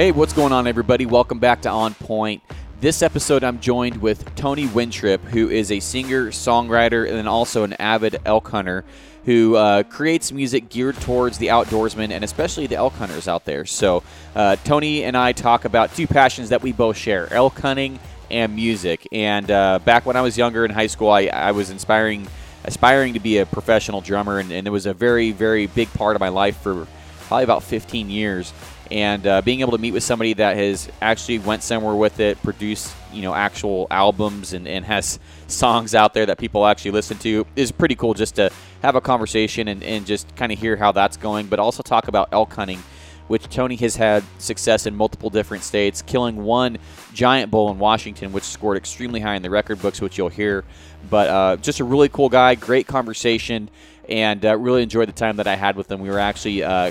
Hey, what's going on, everybody? Welcome back to On Point. This episode, I'm joined with Tony Wintrip, who is a singer, songwriter, and then also an avid elk hunter who uh, creates music geared towards the outdoorsmen and especially the elk hunters out there. So, uh, Tony and I talk about two passions that we both share elk hunting and music. And uh, back when I was younger in high school, I, I was inspiring, aspiring to be a professional drummer, and, and it was a very, very big part of my life for probably about 15 years and uh, being able to meet with somebody that has actually went somewhere with it, produced you know actual albums and, and has songs out there that people actually listen to is pretty cool. Just to have a conversation and, and just kind of hear how that's going, but also talk about elk hunting. Which Tony has had success in multiple different states, killing one giant bull in Washington, which scored extremely high in the record books, which you'll hear. But uh, just a really cool guy, great conversation, and uh, really enjoyed the time that I had with him. We were actually uh,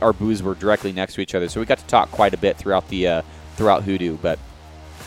our booths were directly next to each other, so we got to talk quite a bit throughout the uh, throughout Hoodoo. But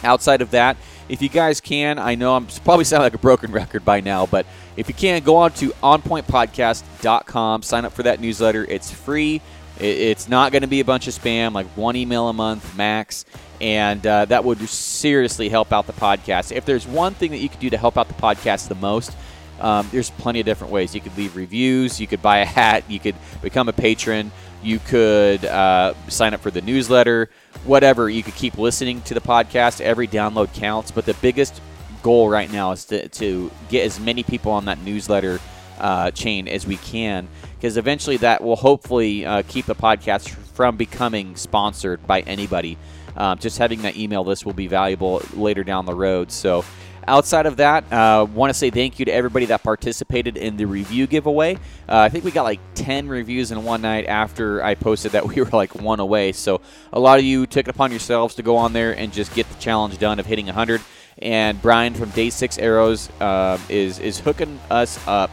outside of that, if you guys can, I know I'm probably sound like a broken record by now, but if you can, go on to onpointpodcast.com, sign up for that newsletter. It's free. It's not going to be a bunch of spam, like one email a month max, and uh, that would seriously help out the podcast. If there's one thing that you could do to help out the podcast the most, um, there's plenty of different ways. You could leave reviews, you could buy a hat, you could become a patron. You could uh, sign up for the newsletter, whatever. You could keep listening to the podcast. Every download counts. But the biggest goal right now is to, to get as many people on that newsletter uh, chain as we can, because eventually that will hopefully uh, keep the podcast from becoming sponsored by anybody. Um, just having that email list will be valuable later down the road. So Outside of that, uh, want to say thank you to everybody that participated in the review giveaway. Uh, I think we got like 10 reviews in one night after I posted that we were like one away. So a lot of you took it upon yourselves to go on there and just get the challenge done of hitting 100. And Brian from Day Six Arrows uh, is is hooking us up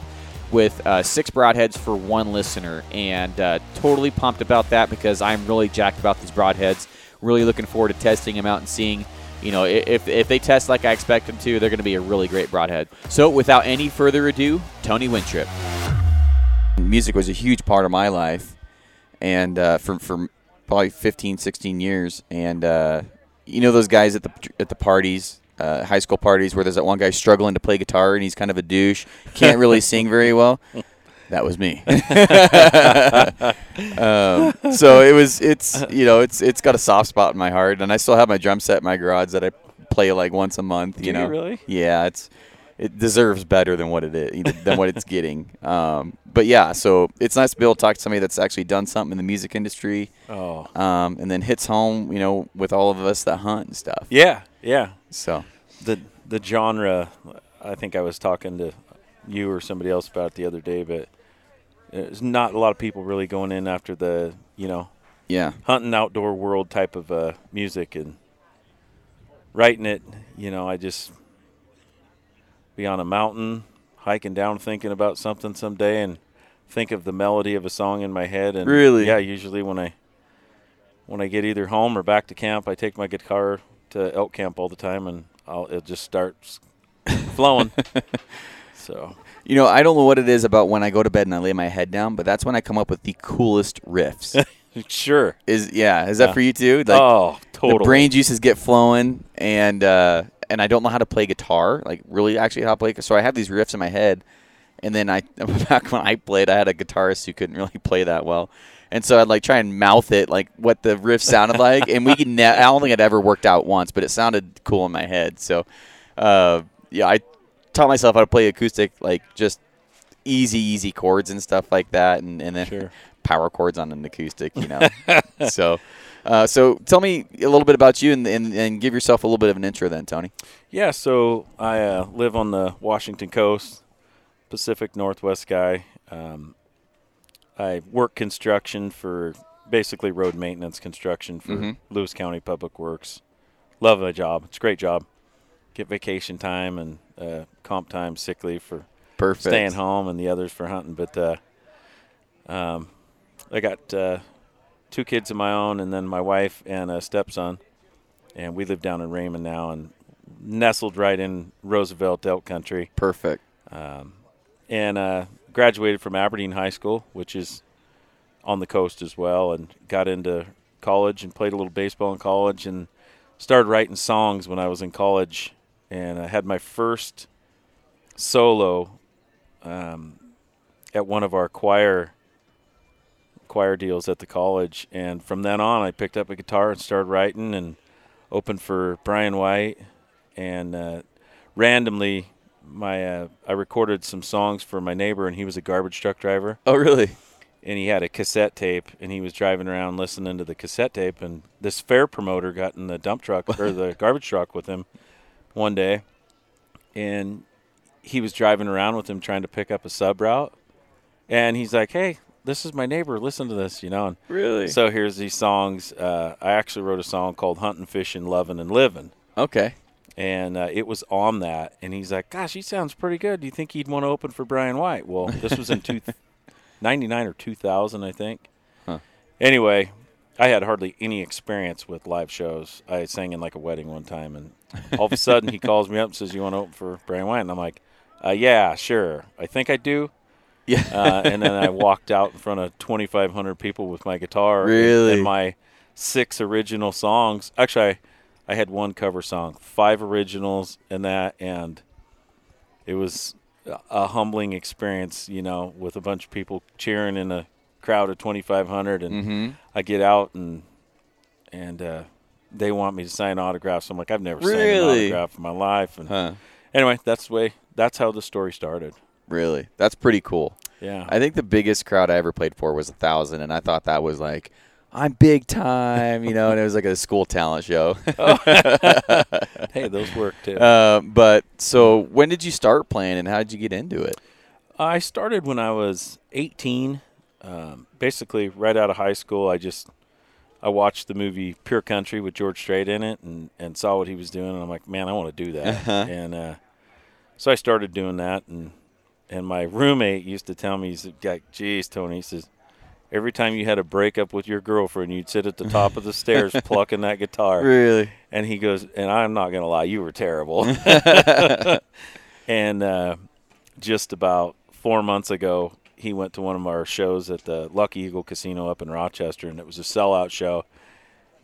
with uh, six broadheads for one listener, and uh, totally pumped about that because I'm really jacked about these broadheads. Really looking forward to testing them out and seeing you know, if, if they test like I expect them to, they're going to be a really great broadhead. So, without any further ado, Tony Wintrip. Music was a huge part of my life, and uh, for, for probably 15, 16 years. And uh, you know those guys at the at the parties, uh, high school parties, where there's that one guy struggling to play guitar and he's kind of a douche, can't really sing very well. That was me. um, so it was. It's you know it's it's got a soft spot in my heart, and I still have my drum set in my garage that I play like once a month. You Do know, you really? Yeah, it's it deserves better than what it is than what it's getting. Um, but yeah, so it's nice to be able to talk to somebody that's actually done something in the music industry. Oh, Um, and then hits home, you know, with all of us that hunt and stuff. yeah, yeah. So The the genre. I think I was talking to you or somebody else about it the other day, but there's not a lot of people really going in after the you know yeah, hunting outdoor world type of uh, music and writing it. You know, I just be on a mountain hiking down, thinking about something someday, and think of the melody of a song in my head. And Really? yeah, usually when I when I get either home or back to camp, I take my guitar to elk camp all the time, and I'll it just starts flowing. so you know, I don't know what it is about when I go to bed and I lay my head down, but that's when I come up with the coolest riffs. sure. is yeah, is that Yeah. for you too? Like, oh, totally. The brain juices get flowing, and uh, and I don't know how to play guitar, like really actually how to play. So I have these riffs in my head, and then I back when I played, I had a guitarist who couldn't really play that well, and so I'd like try and mouth it like what the riff sounded like, and we could. Ne- I don't think it ever worked out once, but it sounded cool in my head. So, uh, yeah, I taught myself how to play acoustic, like just easy, easy chords and stuff like that, and, and then Sure. power chords on an acoustic, you know. so, uh, so tell me a little bit about you and, and, and give yourself a little bit of an intro then, Tony. Yeah, so I uh, live on the Washington coast, Pacific Northwest guy. Um, I work construction for basically road maintenance construction for Mhm. Lewis County Public Works. Love my job. It's a great job. Get vacation time and uh, comp time, sick leave for Perfect. staying home, and the others for hunting. But uh, um, I got uh, two kids of my own, and then my wife and a stepson, and we live down in Raymond now, and nestled right in Roosevelt Elk Country, Perfect. um, and uh, graduated from Aberdeen High School, which is on the coast as well, and got into college and played a little baseball in college and started writing songs when I was in college. And I had my first solo um, at one of our choir choir deals at the college. And from then on, I picked up a guitar and started writing and opened for Bryan White. And uh, randomly, my uh, I recorded some songs for my neighbor, and he was a garbage truck driver. Oh, really? And he had a cassette tape, and he was driving around listening to the cassette tape. And this fair promoter got in the dump truck or the garbage truck with him one day, and he was driving around with him trying to pick up a sub route. And he's like, "Hey, this is my neighbor. Listen to this, you know." And Really? so here's these songs. Uh, I actually wrote a song called "Hunting, Fishing, Loving, and Living." okay. and uh, it was on that. And he's like, "Gosh, he sounds pretty good. Do you think he'd want to open for Bryan White?" Well, this was in two, 99 or two thousand, I think. Huh. Anyway, I had hardly any experience with live shows. I sang in like a wedding one time, and all of a sudden he calls me up and says, "You want to open for Bryan White?" And I'm like, uh, "Yeah, sure. I think I do." Yeah. uh, and then I walked out in front of 2,500 people with my guitar and- Really? and, my six original songs. Actually, I, I had one cover song, five originals, and that, and it was a- a humbling experience, you know, with a bunch of people cheering in a crowd of 2,500, and mm-hmm. I get out and and uh, they want me to sign autographs. I'm like, I've never signed an autograph in my life, and Huh. anyway, that's the way. That's how the story started. Really? That's pretty cool. Yeah. I think the biggest crowd I ever played for was a thousand, and I thought that was like, I'm big time, you know, and it was like a school talent show. hey, those work too. uh, but so, when did you start playing, and how did you get into it? I started when I was 18. Um, basically, right out of high school, I just I watched the movie Pure Country with George Strait in it, and and saw what he was doing, and I'm like, man, I want to do that. Uh-huh. And uh, so I started doing that, and and my roommate used to tell me, he's like, geez, Tony, he says. Every time you had a breakup with your girlfriend, you'd sit at the top of the stairs plucking that guitar. Really? And he goes, and I'm not going to lie, you were terrible. and uh, just about four months ago, he went to one of our shows at the Lucky Eagle Casino up in Rochester, and it was a sellout show.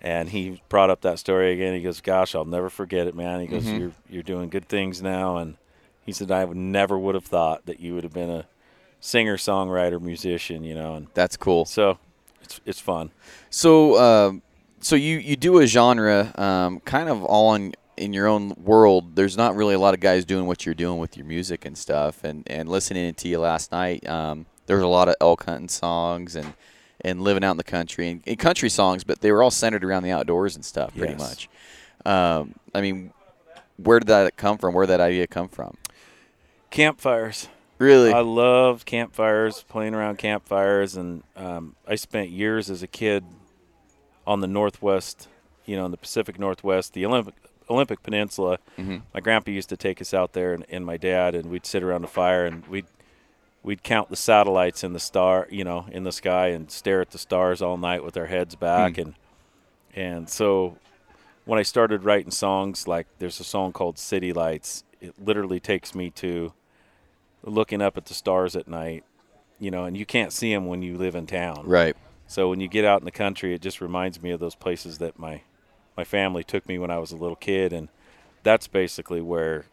And he brought up that story again. He goes, "Gosh, I'll never forget it, man." He goes, Mhm. "You're you're doing good things now," and he said, "I would never would have thought that you would have been a singer, songwriter, musician, you know." And That's cool. so it's it's fun. So, um, so you you do a genre, um, kind of all in in your own world. There's not really a lot of guys doing what you're doing with your music and stuff. And and listening to you last night, um, there was a lot of elk hunting songs and and living out in the country and, and country songs, but they were all centered around the outdoors and stuff, pretty Yes. much. Um, I mean, where did that come from? Where did that idea come from? Campfires. Really? I love campfires, playing around campfires, and um, I spent years as a kid on the Northwest, you know, in the Pacific Northwest, the Olympic Olympic Peninsula. Mhm. My grandpa used to take us out there, and, and my dad, and we'd sit around a fire, and we'd we'd count the satellites in the star, you know, in the sky, and stare at the stars all night with our heads back, Hmm. and and so when I started writing songs, like there's a song called City Lights. It literally takes me to looking up at the stars at night, you know, and you can't see them when you live in town. right. So when you get out in the country, it just reminds me of those places that my my family took me when I was a little kid, and that's basically where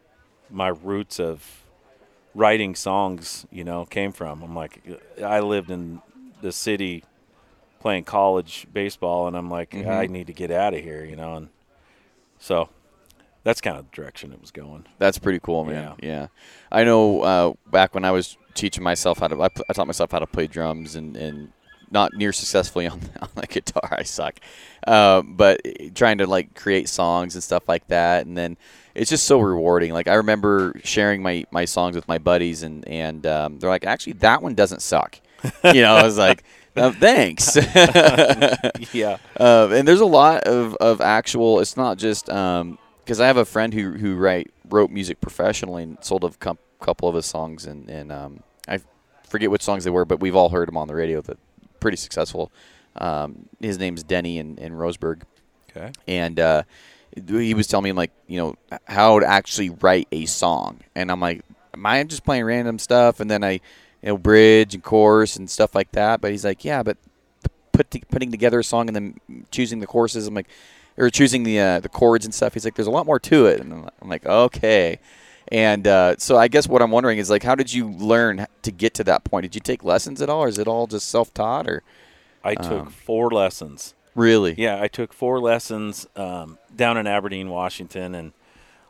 my roots of writing songs, you know, came from. I'm like, I lived in the city playing college baseball, and I'm like, Mhm. I need to get out of here, you know, and so that's kind of the direction it was going. That's pretty cool, man. Yeah, I know. Uh, back when I was teaching myself how to, I, I taught myself how to play drums, and, and not near successfully on, on the guitar. I suck, uh, but trying to like create songs and stuff like that, and then it's just so rewarding. Like I remember sharing my, my songs with my buddies, and and um, they're like, actually, that one doesn't suck. you know, I was like, uh, thanks. yeah. Uh, and there's a lot of, of actual. It's not just because I have a friend who who write wrote music professionally and sold a com- couple of his songs, and and um, I forget which songs they were, but we've all heard them on the radio. That pretty successful. Um, his name's Denny in, in Roseburg, Okay. and uh, he was telling me like you know how to actually write a song, and I'm like, am I just playing random stuff, and then I you know bridge and chorus and stuff like that? But he's like, yeah, but put to, putting together a song and then choosing the courses. I'm like, or choosing the uh, the chords and stuff. He's like, there's a lot more to it, and I'm like, okay. And uh, so I guess what I'm wondering is like, how did you learn to get to that point? Did you take lessons at all, or is it all just self taught, or I took Um, four lessons. really? Yeah, I took four lessons um, down in Aberdeen, Washington, and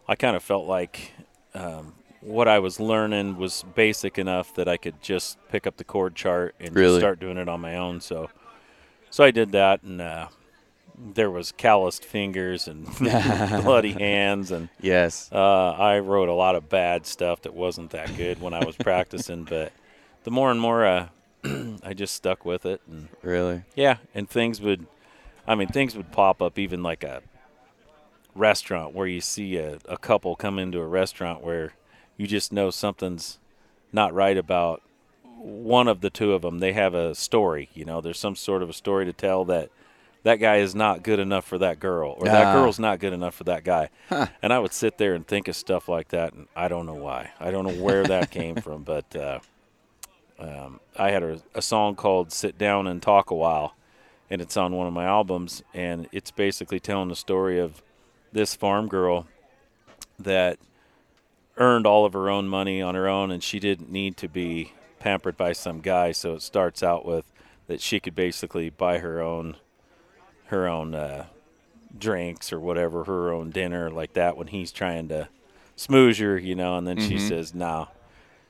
I kind of felt like um, what I was learning was basic enough that I could just pick up the chord chart and Really? start doing it on my own. So, so I did that, and uh, there was calloused fingers and bloody hands, and Yes. uh, I wrote a lot of bad stuff that wasn't that good when I was practicing. But the more and more uh, I just stuck with it, and Really? yeah, and things would, I mean, things would pop up even like a restaurant where you see a, a couple come into a restaurant where you just know something's not right about one of the two of them. They have a story, you know, there's some sort of a story to tell that that guy is not good enough for that girl or that Ah. girl's not good enough for that guy. And I would sit there and think of stuff like that, and I don't know why. I don't know where that came from, but uh, um, I had a, a song called "Sit Down and Talk a While," and it's on one of my albums, and it's basically telling the story of this farm girl that earned all of her own money on her own, and she didn't need to be pampered by some guy. So it starts out with that she could basically buy her own her own uh, drinks or whatever, her own dinner like that when he's trying to smooze her, you know, and then she Mhm. says, "No."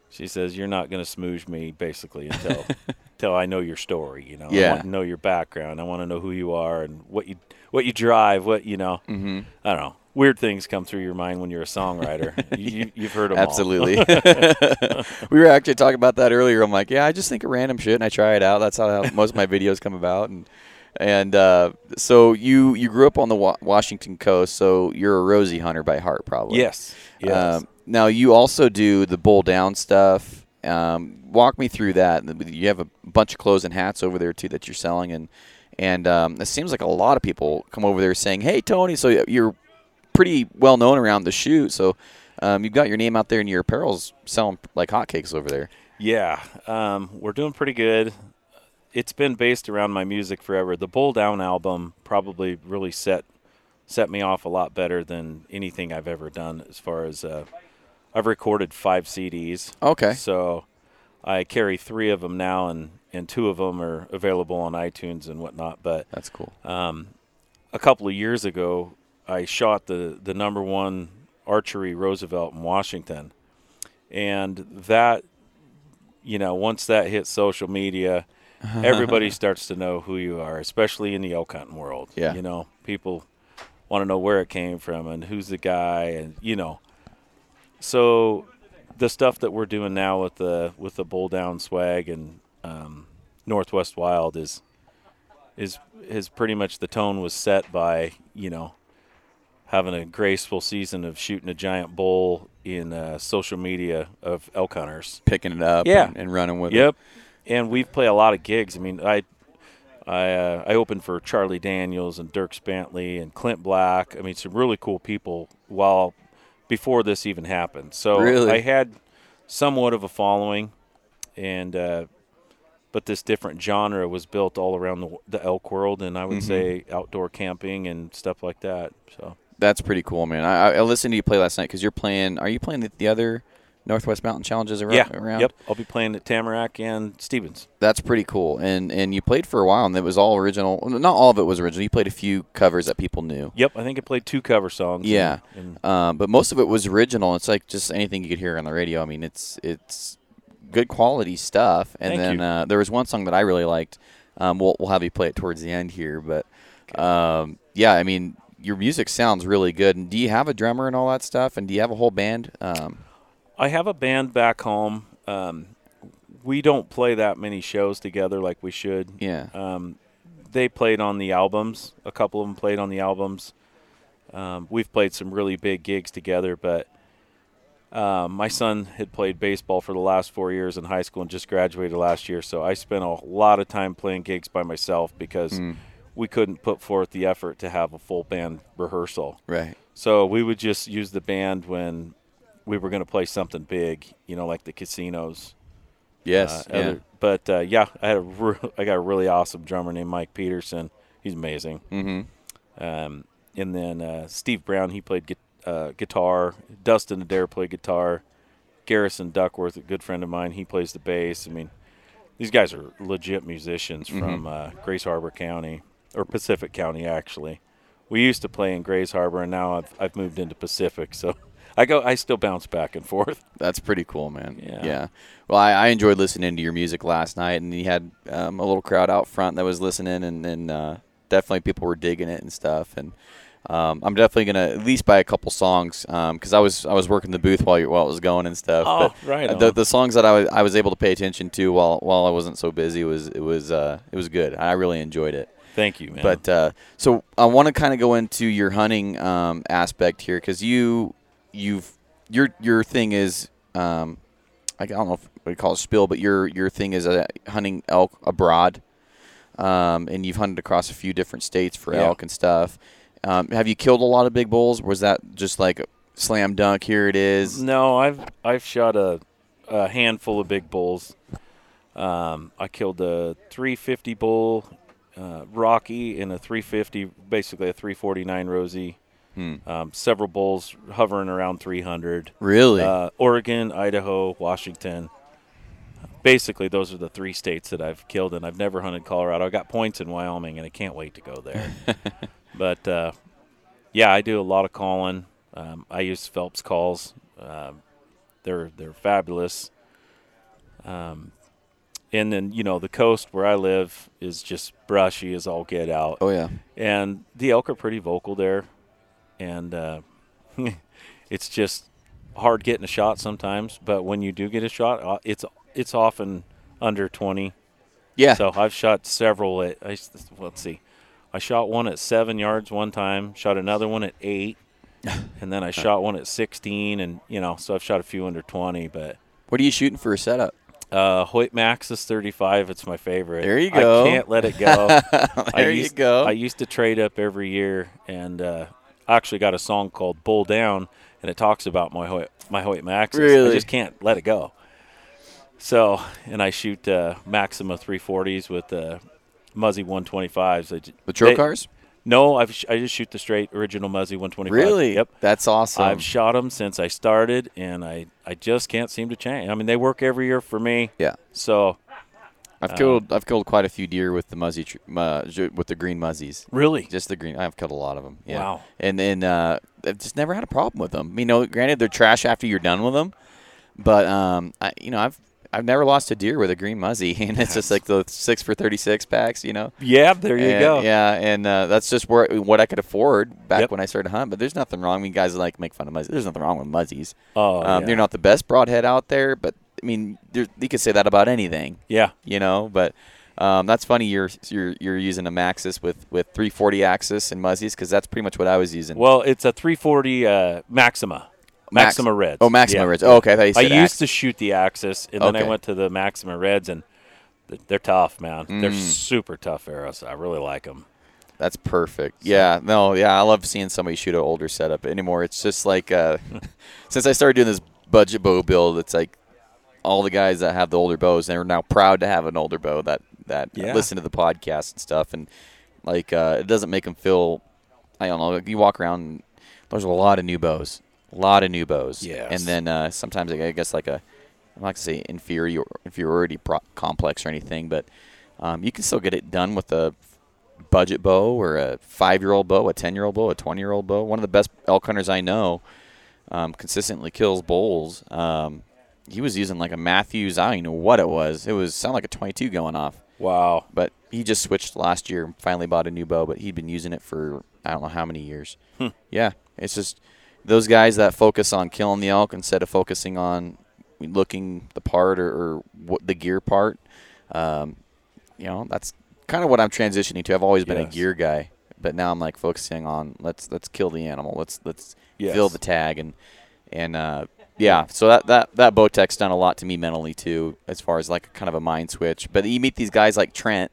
She says, "You're not going to smooze me, basically, until until I know your story. You know, I Yeah. want to know your background. I want to know who you are and what you what you drive. What you know. Mm-hmm. I don't know. Weird things come through your mind when you're a songwriter. you, you've heard them Absolutely. we were actually talking about that earlier. I'm like, yeah, I just think of random shit and I try it out. That's how most of my videos come about. And and uh, so you you grew up on the wa- Washington coast, so you're a Rosie hunter by heart, probably. Yes. Yes. Um, now you also do the bull down stuff. Um, walk me through that. You have a bunch of clothes and hats over there too that you're selling, and and um, it seems like a lot of people come over there saying, "Hey, Tony." So you're pretty well known around the shoot. So um, you've got your name out there, and your apparel's selling like hotcakes over there. Yeah, um, we're doing pretty good. It's been based around my music forever. The Bull Down album probably really set set me off a lot better than anything I've ever done. As far as uh, I've recorded five CDs, Okay. so I carry three of them now, and and two of them are available on iTunes and whatnot. But That's cool. um, a couple of years ago, I shot the the number one archery Roosevelt in Washington, and that, you know, once that hit social media, everybody starts to know who you are, especially in the elk hunting world. Yeah. you know, people want to know where it came from and who's the guy, and you know, so the stuff that we're doing now with the with the bull down swag and um, Northwest Wild is is is pretty much the tone was set by you know having a graceful season of shooting a giant bull in uh, social media of elk hunters. Picking it up Yeah. and, and running with it. Yep, and we've played a lot of gigs. I mean, I I uh, I opened for Charlie Daniels and Dierks Bentley and Clint Black. I mean, some really cool people. While before this even happened, so Really? I had somewhat of a following, and uh, but this different genre was built all around the, the elk world, and I would Mhm. say outdoor camping and stuff like that. So That's pretty cool, man. I, I listened to you play last night because you're playing. Are you playing the, the other Northwest Mountain Challenges around? yeah, around? yep. I'll be playing at Tamarack and Stevens. That's pretty cool. And and you played for a while, and it was all original. Not all of it was original. You played a few covers that people knew. Yep, I think I played two cover songs. Yeah. and, and Um, but most of it was original. It's like just anything you could hear on the radio. I mean, it's it's good quality stuff. And Thank then uh, there was one song that I really liked. Um, we'll we'll have you play it towards the end here, but um, yeah, I mean, your music sounds really good. And do you have a drummer and all that stuff? And do you have a whole band? Um, I have a band back home. Um, we don't play that many shows together like we should. yeah. Um, they played on the albums. A couple of them played on the albums. Um, we've played some really big gigs together, but um, my son had played baseball for the last four years in high school and just graduated last year. So I spent a lot of time playing gigs by myself because Mm, we couldn't put forth the effort to have a full band rehearsal. right. So we would just use the band when we were going to play something big, you know, like the casinos Yes, Uh, other- But uh, yeah, I had a re- I got a really awesome drummer named Mike Peterson. He's amazing. Mm-hmm. Um, and then uh, Steve Brown, he played gu- uh, guitar. Dustin Adair played guitar. Garrison Duckworth, a good friend of mine, he plays the bass. I mean, these guys are legit musicians from uh, Grays Harbor County or Pacific County, actually. We used to play in Grays Harbor, and now I've I've moved into Pacific, so I go I still bounce back and forth. That's pretty cool, man. Yeah. yeah. Well, I, I enjoyed listening to your music last night, and you had um, a little crowd out front that was listening, and, and uh, definitely people were digging it and stuff. And um, I'm definitely gonna at least buy a couple songs because I was I was working the booth while you, while it was going and stuff. Oh, but right The, the songs that I was I was able to pay attention to while while I wasn't so busy was it was uh, it was good. I really enjoyed it. Thank you, man. But uh, so I want to kind of go into your hunting um, aspect here because you you've your your thing is um, I don't know if we call it spill, but your your thing is uh, hunting elk abroad, um, and you've hunted across a few different states for Yeah. elk and stuff. Um, have you killed a lot of big bulls? Was that just like a slam dunk? Here it is. No, I've I've shot a, a handful of big bulls. Um, I killed a 350 bull, uh, Rocky, and a 350, basically a 349 Rosie. Hmm. Um, several bulls hovering around 300. Really? Uh, Oregon, Idaho, Washington. Basically, those are the three states that I've killed, and I've never hunted Colorado. I got points in Wyoming, and I can't wait to go there. but uh, yeah, I do a lot of calling. Um, I use Phelps calls. Um, they're they're fabulous. Um, and then you know the coast where I live is just brushy as all get out oh yeah. and the elk are pretty vocal there, and uh, it's just hard getting a shot sometimes. But when you do get a shot, uh, it's it's often under twenty. Yeah. So I've shot several at. I, let's see, I shot one at seven yards one time. Shot another one at eight, and then I shot one at sixteen. And you know, so I've shot a few under twenty. But what are you shooting for a setup? uh, Hoyt Maxxis thirty five. It's my favorite. There you go. I can't let it go. I there you go. I used to trade up every year, and uh, actually got a song called "Bull Down," and it talks about my Hoyt, my Hoyt Maxxis. Really? I just can't let it go. So, and I shoot uh, Maxima 340s with uh, Muzzy 125s. I j- the they- cars? No, I've sh- I just shoot the straight original Muzzy 125. Really? Yep. That's awesome. I've shot them since I started, and I, I just can't seem to change. I mean, they work every year for me. yeah. So, I've killed I've killed quite a few deer with the muzzy tr- uh, with the green muzzies. really, Just the green. I've killed a lot of them. Yeah. Wow. And then uh, I've just never had a problem with them. You know, granted they're trash after you're done with them, but um, I, you know I've I've never lost a deer with a green muzzy, and it's just like the six for thirty six packs. You know. yeah, there you And- go. Yeah, and uh, that's just where what I could afford back Yep. when I started hunting. But there's nothing wrong. I mean, guys like make fun of muzzies. There's nothing wrong with muzzies. Oh, um, yeah. They're not the best broadhead out there, but I mean, there- you could say that about anything Yeah, you know. But um, that's funny. You're you're you're using a Maxxis with with 340 axis and muzzies because that's pretty much what I was using. Well, it's a 340 uh, Maxima. Max- Maxima Reds. oh, Maxima Yeah. Reds. Oh, okay. I, thought you I used to shoot the Axis, and then I went to the Maxima Reds, and they're tough, man. They're Mm. super tough arrows. I really like them. That's perfect. Yeah, no, yeah, I love seeing somebody shoot an older setup anymore. It's just like uh, since I started doing this budget bow build, it's like all the guys that have the older bows and are now proud to have an older bow that that Yeah. listen to the podcast and stuff, and like uh, it doesn't make them feel. I don't know. Like you walk around, and there's a lot of new bows, a lot of new bows. Yes. And then uh, sometimes I guess like a, I'm not gonna say inferior inferiority pro- complex or anything, but um, you can still get it done with a budget bow or a five year old bow, a ten year old bow, a twenty year old bow. One of the best elk hunters I know um, consistently kills bulls. Um, he was using like a Mathews. I don't even know what it was. It was sound like a twenty two going off. Wow. But he just switched last year and finally bought a new bow. But he'd been using it for I don't know how many years. Hmm. Yeah, it's just those guys that focus on killing the elk instead of focusing on looking the part or, or what the gear part. Um, you know, that's kind of what I'm transitioning to. I've always been a gear guy, but now I'm like focusing on let's let's kill the animal. Let's let's Yes. fill the tag and and uh, yeah. So that that that bowtech's done a lot to me mentally too, as far as like kind of a mind switch. But you meet these guys like Trent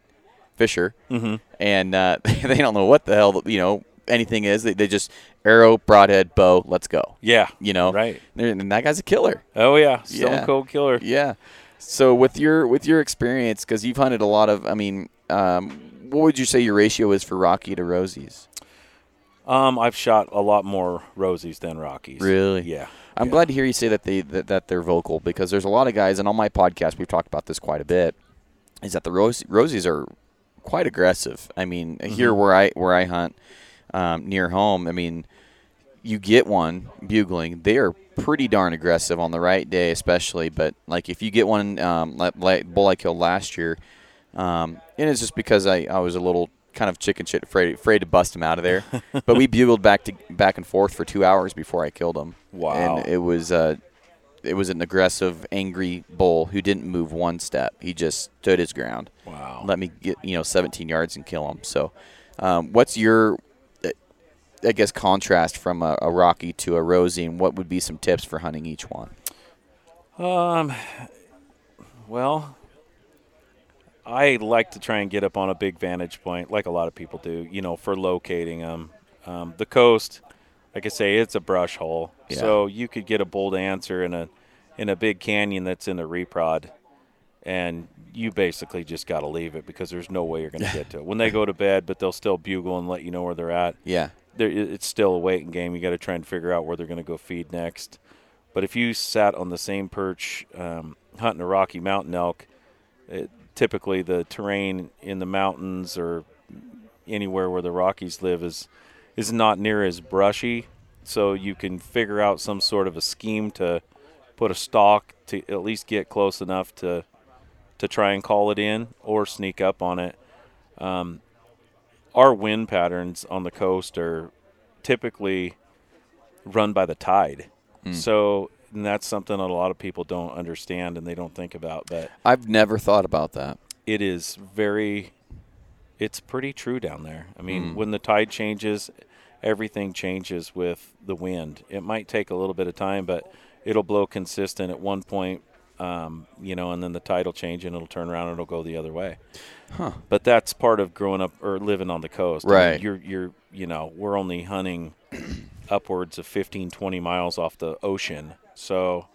Fisher, Mm-hmm. and uh, they don't know what the hell you know anything is. They, they just arrow, broadhead, bow, let's go. Yeah. You know, Right. And that guy's a killer. Oh yeah. Stone Yeah. Cold Killer. Yeah. So with your with your experience, because you've hunted a lot of, I mean, um, what would you say your ratio is for Rocky to Rosies? Um, I've shot a lot more Rosies than Rockies. Really? Yeah. I'm yeah. glad to hear you say that they that, that they're vocal because there's a lot of guys, and on my podcast we've talked about this quite a bit. Is that the Ros- Rosies are quite aggressive. I mean, Mm-hmm. here where I where I hunt um, near home, I mean, you get one bugling, they are pretty darn aggressive on the right day, especially. But like if you get one, um, like, like bull I killed last year, um, and it's just because I, I was a little kind of chicken shit afraid afraid to bust him out of there. but we bugled back to back and forth for two hours before I killed him. Wow. And it was uh, it was an aggressive, angry bull who didn't move one step. He just stood his ground. Wow. Let me get you know 17 yards and kill him. So, um, what's your uh, I guess contrast from a, a Rocky to a Rosie, and what would be some tips for hunting each one? Um, well, I like to try and get up on a big vantage point, like a lot of people do. You know, for locating them. Um, the coast, like I say, it's a brush hole, Yeah. so you could get a bold answer in a in a big canyon that's in a reprod, and you basically just got to leave it because there's no way you're going to get to it. When they go to bed, but they'll still bugle and let you know where they're at Yeah, there, it's still a waiting game. You got to try and figure out where they're going to go feed next. But if you sat on the same perch um, hunting a Rocky Mountain elk, it, typically the terrain in the mountains or anywhere where the Rockies live is is not near as brushy, so you can figure out some sort of a scheme to put a stalk to at least get close enough to to try and call it in or sneak up on it. Um, our wind patterns on the coast are typically run by the tide. So and that's something that a lot of people don't understand and they don't think about. But I've never thought about that. it is very, it's pretty true down there. I mean, when the tide changes, everything changes with the wind. It might take a little bit of time, but it'll blow consistent at one point, um, you know, and then the tide will change and it'll turn around and it'll go the other way. Huh. But that's part of growing up or living on the coast. I mean, Right. you're, you're, you know, we're only hunting upwards of 15, 20 miles off the ocean. So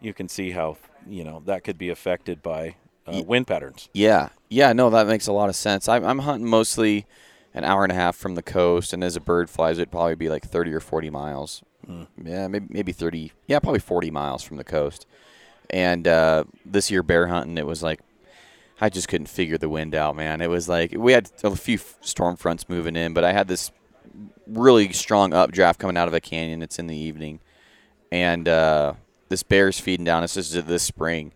you can see how, you know, that could be affected by uh, wind patterns. Yeah, yeah, no, that makes a lot of sense. I'm, I'm hunting mostly an hour and a half from the coast, and as a bird flies, it'd probably be like 30 or 40 miles. Yeah, maybe maybe 30. Yeah, probably 40 miles from the coast. And uh, this year bear hunting, it was like I just couldn't figure the wind out, man. It was like we had a few f- storm fronts moving in, but I had this really strong updraft coming out of a canyon. It's in the evening, and uh, this bear's feeding down. This is this spring,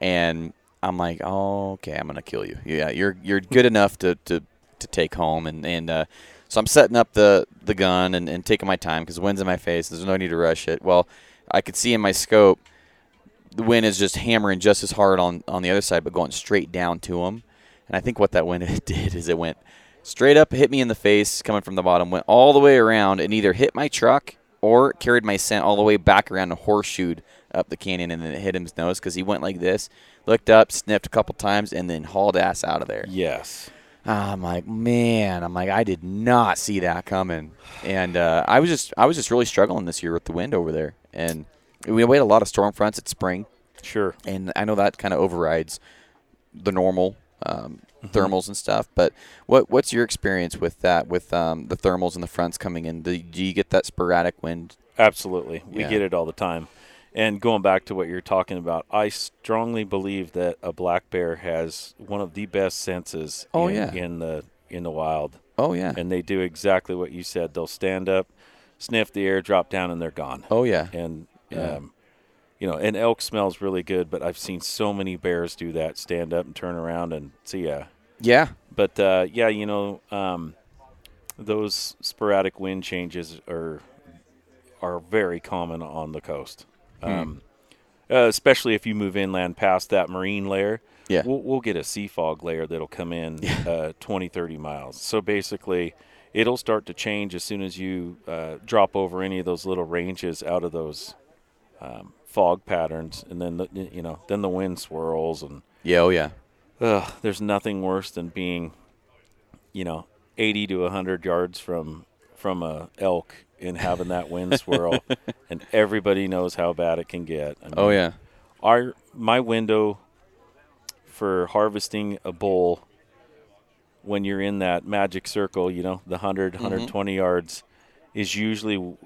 and I'm like, oh, okay, I'm gonna kill you. Yeah, you're you're good enough to, to, to take home, and and uh, so I'm setting up the the gun and, and taking my time because the wind's in my face. There's no need to rush it. Well, I could see in my scope the wind is just hammering just as hard on on the other side, but going straight down to him. And I think what that wind did is it went straight up, hit me in the face coming from the bottom, went all the way around, and either hit my truck or carried my scent all the way back around and horseshoed up the canyon, and then it hit his nose because he went like this, looked up, sniffed a couple times, and then hauled ass out of there. Yes. I'm like, man, I'm like, I did not see that coming, and uh, I was just, I was just really struggling this year with the wind over there, and we had a lot of storm fronts at spring, Sure. and I know that kind of overrides the normal um, thermals and stuff. But what what's your experience with that, with um, the thermals and the fronts coming in? Do, do you get that sporadic wind? Absolutely. We Yeah. get it all the time. And going back to what you're talking about, I strongly believe that a black bear has one of the best senses Oh, in, yeah. in the in the wild. Oh yeah, And they do exactly what you said. They'll stand up, sniff the air, drop down, and they're gone. oh yeah, And Yeah. um, you know, and elk smells really good, but I've seen so many bears do that, stand up and turn around and see ya. Yeah, But uh, yeah, you know, um, those sporadic wind changes are are very common on the coast, um, uh, especially if you move inland past that marine layer. Yeah. we'll, we'll get a sea fog layer that'll come in uh, 20, 30 miles. So basically, it'll start to change as soon as you uh, drop over any of those little ranges out of those um, fog patterns, and then the, you know, then the wind swirls and yeah, oh yeah, Ugh, there's nothing worse than being, you know, 80 to 100 yards from from a elk and having that wind swirl, and everybody knows how bad it can get. I mean, oh yeah, our my window for harvesting a bull when you're in that magic circle, you know, the 100, Mm-hmm. 120 yards, is usually w-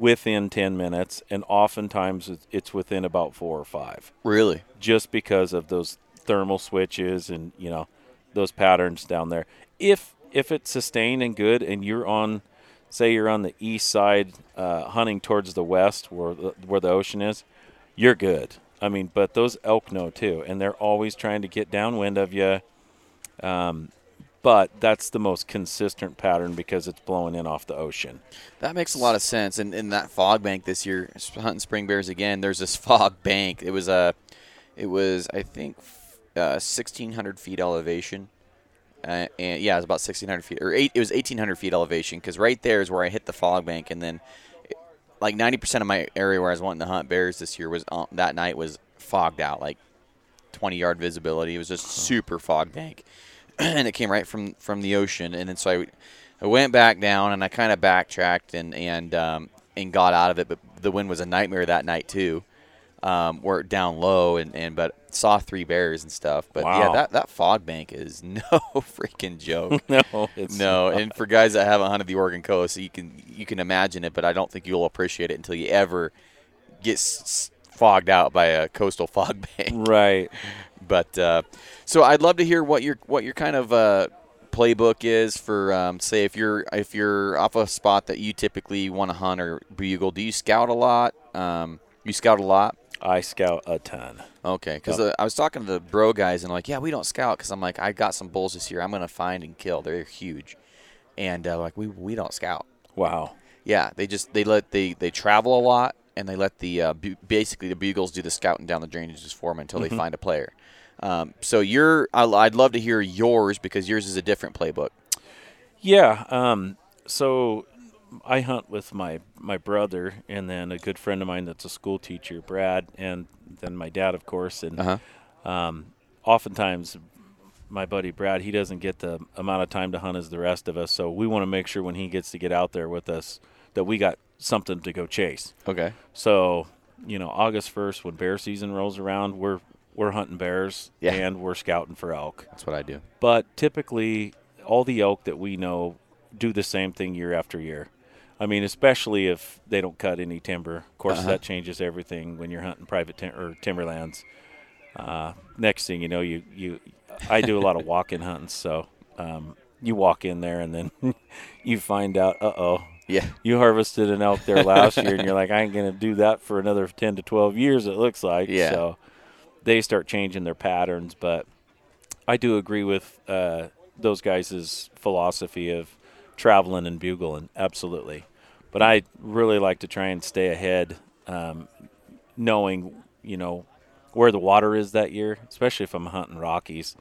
within 10 minutes, and oftentimes it's- it's within about four or five, Really? just because of those thermal switches and you know those patterns down there. If if it's sustained and good, and you're on, say you're on the east side, uh, hunting towards the west where the, where the ocean is, you're good. I mean, but those elk know too, and they're always trying to get downwind of you. Um, but that's the most consistent pattern because it's blowing in off the ocean. That makes a lot of sense. And in that fog bank this year, hunting spring bears again. There's this fog bank. It was a, it was I think, uh, 1,600 feet elevation. Uh, and yeah, it was about 1,600 feet, or eight. It was 1,800 feet elevation because right there is where I hit the fog bank, and then like 90% of my area where I was wanting to hunt bears this year was on, that night was fogged out, like 20 yard visibility. It was just super fog bank, and it came right from from the ocean. And then so I, I went back down and I kind of backtracked and and um, and got out of it. But the wind was a nightmare that night too. Um, we're down low and, and but saw three bears and stuff. But yeah, that, that fog bank is no freaking joke. no, it's No, and for guys that haven't hunted the Oregon coast, you can you can imagine it, but I don't think you'll appreciate it until you ever get s- s- fogged out by a coastal fog bank. right. But uh, so I'd love to hear what your what your kind of uh, playbook is for um, say if you're if you're off a spot that you typically want to hunt or bugle. Do you scout a lot? Um, you scout a lot. I scout a ton. Okay, because Yep. uh, I was talking to the bro guys and like, yeah, we don't scout because I'm like, I got some bulls this year. I'm gonna find and kill. They're huge, and uh, like we we don't scout. Wow. Yeah, they just they let they they travel a lot and they let the uh, bu- basically the bugles do the scouting down the drainages for them until they find a player. Um, so you're I- I'd love to hear yours because yours is a different playbook. Yeah. Um, so I hunt with my my brother and then a good friend of mine that's a school teacher, Brad, and then my dad, of course. And Uh-huh. um, oftentimes, my buddy Brad, he doesn't get the amount of time to hunt as the rest of us. So we want to make sure when he gets to get out there with us that we got something to go chase. Okay. So, you know, August first when bear season rolls around, we're we're hunting bears Yeah. and we're scouting for elk. That's what I do. But typically, all the elk that we know do the same thing year after year. I mean, especially if they don't cut any timber. Of course, Uh-huh. that changes everything when you're hunting private tim- or timberlands. Uh, next thing you know, you you I do a lot of walk-in hunting, so um, you walk in there and then you find out, uh oh, Yeah. you harvested an elk there last year, and you're like, I ain't gonna do that for another ten to twelve years. It looks like. Yeah. So they start changing their patterns, but I do agree with uh, those guys' philosophy of traveling and bugling, absolutely. But I really like to try and stay ahead, um, knowing you know where the water is that year, especially if I'm hunting Rockies.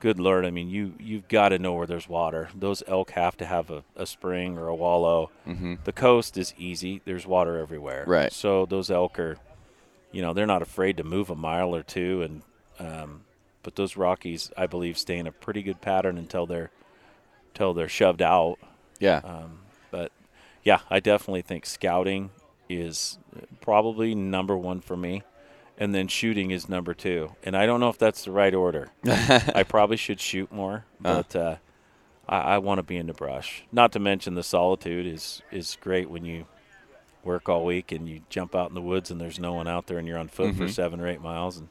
Good lord, I mean you you've got to know where there's water. Those elk have to have a, a spring or a wallow. Mm-hmm. The coast is easy. There's water everywhere. Right. So those elk are, you know, they're not afraid to move a mile or two, and um, but those Rockies, I believe, stay in a pretty good pattern until they're, until they're shoved out. Yeah. Um, but yeah, I definitely think scouting is probably number one for me, and then shooting is number two. And I don't know if that's the right order. I probably should shoot more, Uh. but uh, I, I want to be in the brush. Not to mention the solitude is is great when you work all week and you jump out in the woods and there's no one out there and you're on foot for Mhm. seven or eight miles and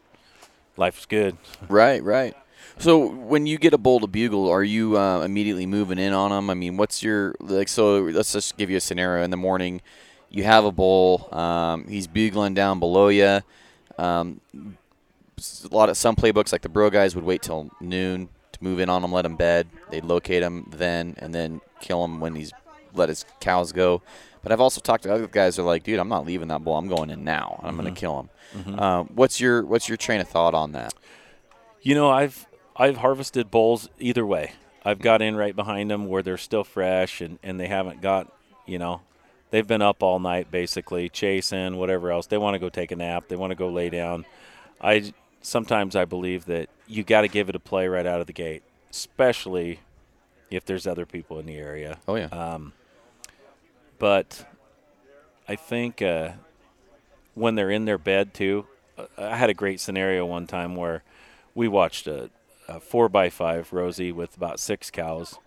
life's good. Right, right. So when you get a bull to bugle, are you uh, immediately moving in on them? I mean, what's your like? So let's just give you a scenario. In the morning, you have a bull. Um, he's bugling down below you. Um, a lot of some playbooks, like the bro guys, would wait till noon to move in on him, let him bed. They'd locate him then, and then kill him when he's let his cows go. But I've also talked to other guys that are like, dude, I'm not leaving that bull. I'm going in now. I'm going to kill him. Um, what's your what's your train of thought on that? You know, I've I've harvested bulls either way. I've got in right behind them where they're still fresh and, and they haven't got, you know, they've been up all night basically chasing whatever else. They want to go take a nap. They want to go lay down. I sometimes I believe that you got to give it a play right out of the gate, especially if there's other people in the area. Oh yeah. Um, but I think uh, when they're in their bed too, I had a great scenario one time where we watched a, a four by five Rosie with about six cows,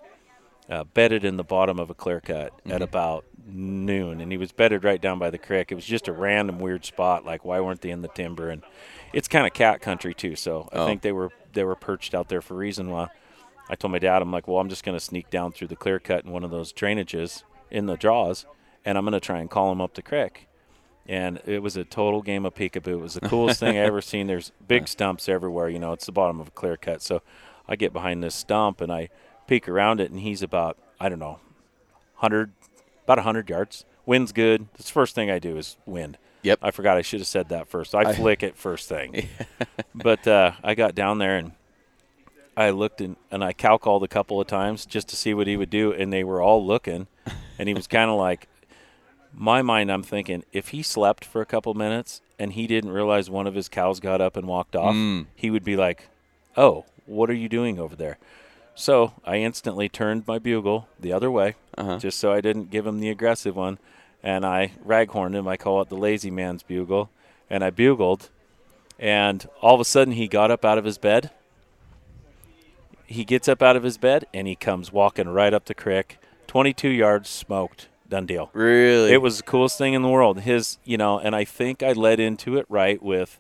uh, bedded in the bottom of a clear cut Mm-hmm. at about noon, and he was bedded right down by the creek. It was just a random weird spot. Like why weren't they in the timber? And it's kind of cat country too, so I Oh. think they were they were perched out there for a reason. Why? I told my dad, I'm like, well, I'm just going to sneak down through the clear cut in one of those drainages in the draws, and I'm going to try and call him up the creek. And it was a total game of peekaboo. It was the coolest thing I ever seen. There's big stumps everywhere. You know, it's the bottom of a clear cut. So I get behind this stump and I peek around it, and he's about, I don't know, 100, about 100 yards. Wind's good. That's the first thing I do is wind. Yep. I forgot I should have said that first. I, I- flick it first thing. but uh, I got down there and I looked and, and I cow called a couple of times just to see what he would do, and they were all looking. And he was kind of like, my mind, I'm thinking, if he slept for a couple minutes and he didn't realize one of his cows got up and walked off, Mm. he would be like, oh, what are you doing over there? So I instantly turned my bugle the other way, Uh-huh. just so I didn't give him the aggressive one. And I raghorned him. I call it the lazy man's bugle. And I bugled. And all of a sudden, he got up out of his bed. He gets up out of his bed and he comes walking right up the creek. 22 yards smoked. Done deal. Really? It was the coolest thing in the world. His, you know, and I think I led into it right with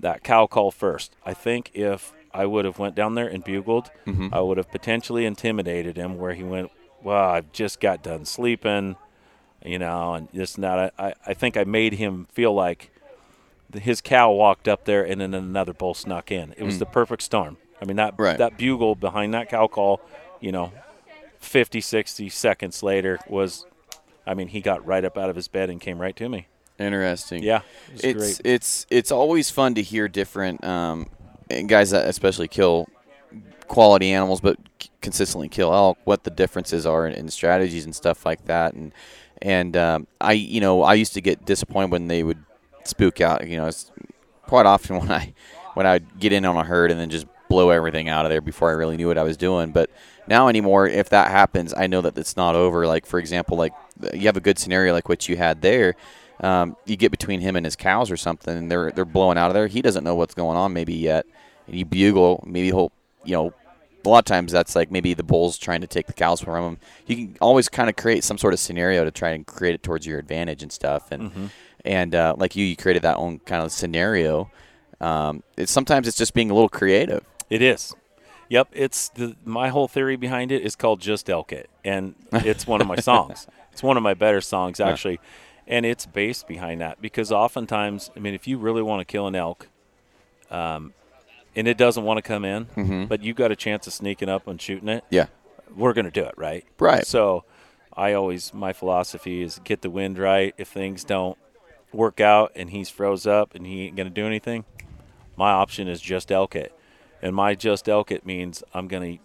that cow call first. I think if I would have went down there and bugled, Mhm. I would have potentially intimidated him where he went, well, I've just got done sleeping, you know, and this and that. I, I, I think I made him feel like his cow walked up there and then another bull snuck in. It was Mm. the perfect storm. I mean, that, Right. that bugle behind that cow call, you know, 50, 60 seconds later was, I mean, he got right up out of his bed and came right to me. Interesting. Yeah, it it's great. it's it's always fun to hear different um, guys that especially kill quality animals, but consistently kill elk. What the differences are in, in strategies and stuff like that, and and um, I you know I used to get disappointed when they would spook out. You know, it's quite often when I when I would get in on a herd and then just blow everything out of there before I really knew what I was doing. But now anymore, if that happens, I know that it's not over. Like for example, like you have a good scenario like what you had there. Um, you get between him and his cows or something, and they're they're blowing out of there. He doesn't know what's going on maybe yet. And you bugle, maybe he'll you know. A lot of times that's like maybe the bull's trying to take the cows from him. You can always kind of create some sort of scenario to try and create it towards your advantage and stuff. And and uh, like you, you created that own kind of scenario. Um, it's sometimes it's just being a little creative. It is. Yep, it's the my whole theory behind it is called Just Elk It, and it's one of my songs. It's one of my better songs actually, and it's based behind that because oftentimes, I mean, if you really want to kill an elk, um, and it doesn't want to come in, Mhm. but you've got a chance of sneaking up and shooting it, Yeah. we're going to do it, right? Right. So, I always my philosophy is get the wind right. If things don't work out and he's froze up and he ain't going to do anything, my option is just elk it. And my just elk it means I'm going to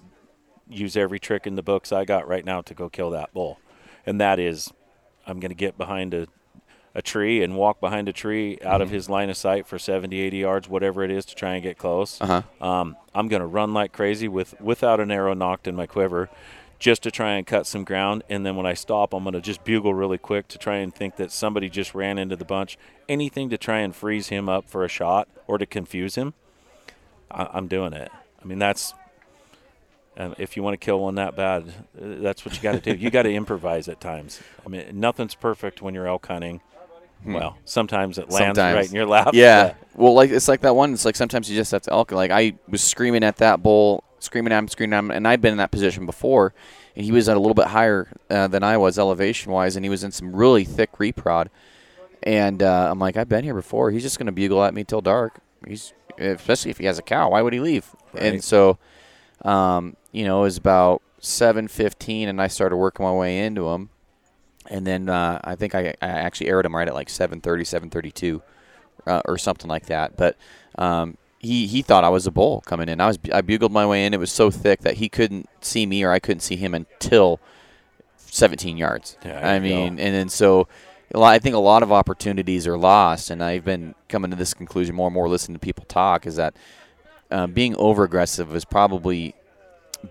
use every trick in the books I got right now to go kill that bull. And that is I'm going to get behind a, a tree and walk behind a tree out of his line of sight for 70, 80 yards, whatever it is, to try and get close. Uh huh. Um, I'm going to run like crazy with without an arrow nocked in my quiver, just to try and cut some ground. And then when I stop, I'm going to just bugle really quick to try and think that somebody just ran into the bunch. Anything to try and freeze him up for a shot or to confuse him. I, I'm doing it. I mean, that's. Um, if you want to kill one that bad, uh, that's what you got to do. You got to improvise at times. I mean, nothing's perfect when you're elk hunting. Well, sometimes it lands Sometimes. right in your lap. Yeah. Well, like it's like that one. It's like sometimes you just have to elk. Like I was screaming at that bull, screaming at him, screaming at him, and I'd been in that position before, and he was at a little bit higher uh, than I was elevation wise, and he was in some really thick reprod. And uh, I'm like, I've been here before. He's just gonna bugle at me till dark. He's especially if he has a cow. Why would he leave? And so, um, you know, it was about seven fifteen, and I started working my way into him. And then uh, I think I, I actually aired him right at like 7:30, 7:32, uh, or something like that. But um, he he thought I was a bull coming in. I was I bugled my way in. It was so thick that he couldn't see me or I couldn't see him until 17 yards. Yeah, I mean, go. and then so I think a lot of opportunities are lost. And I've been coming to this conclusion more and more listening to people talk is that um, being over aggressive is probably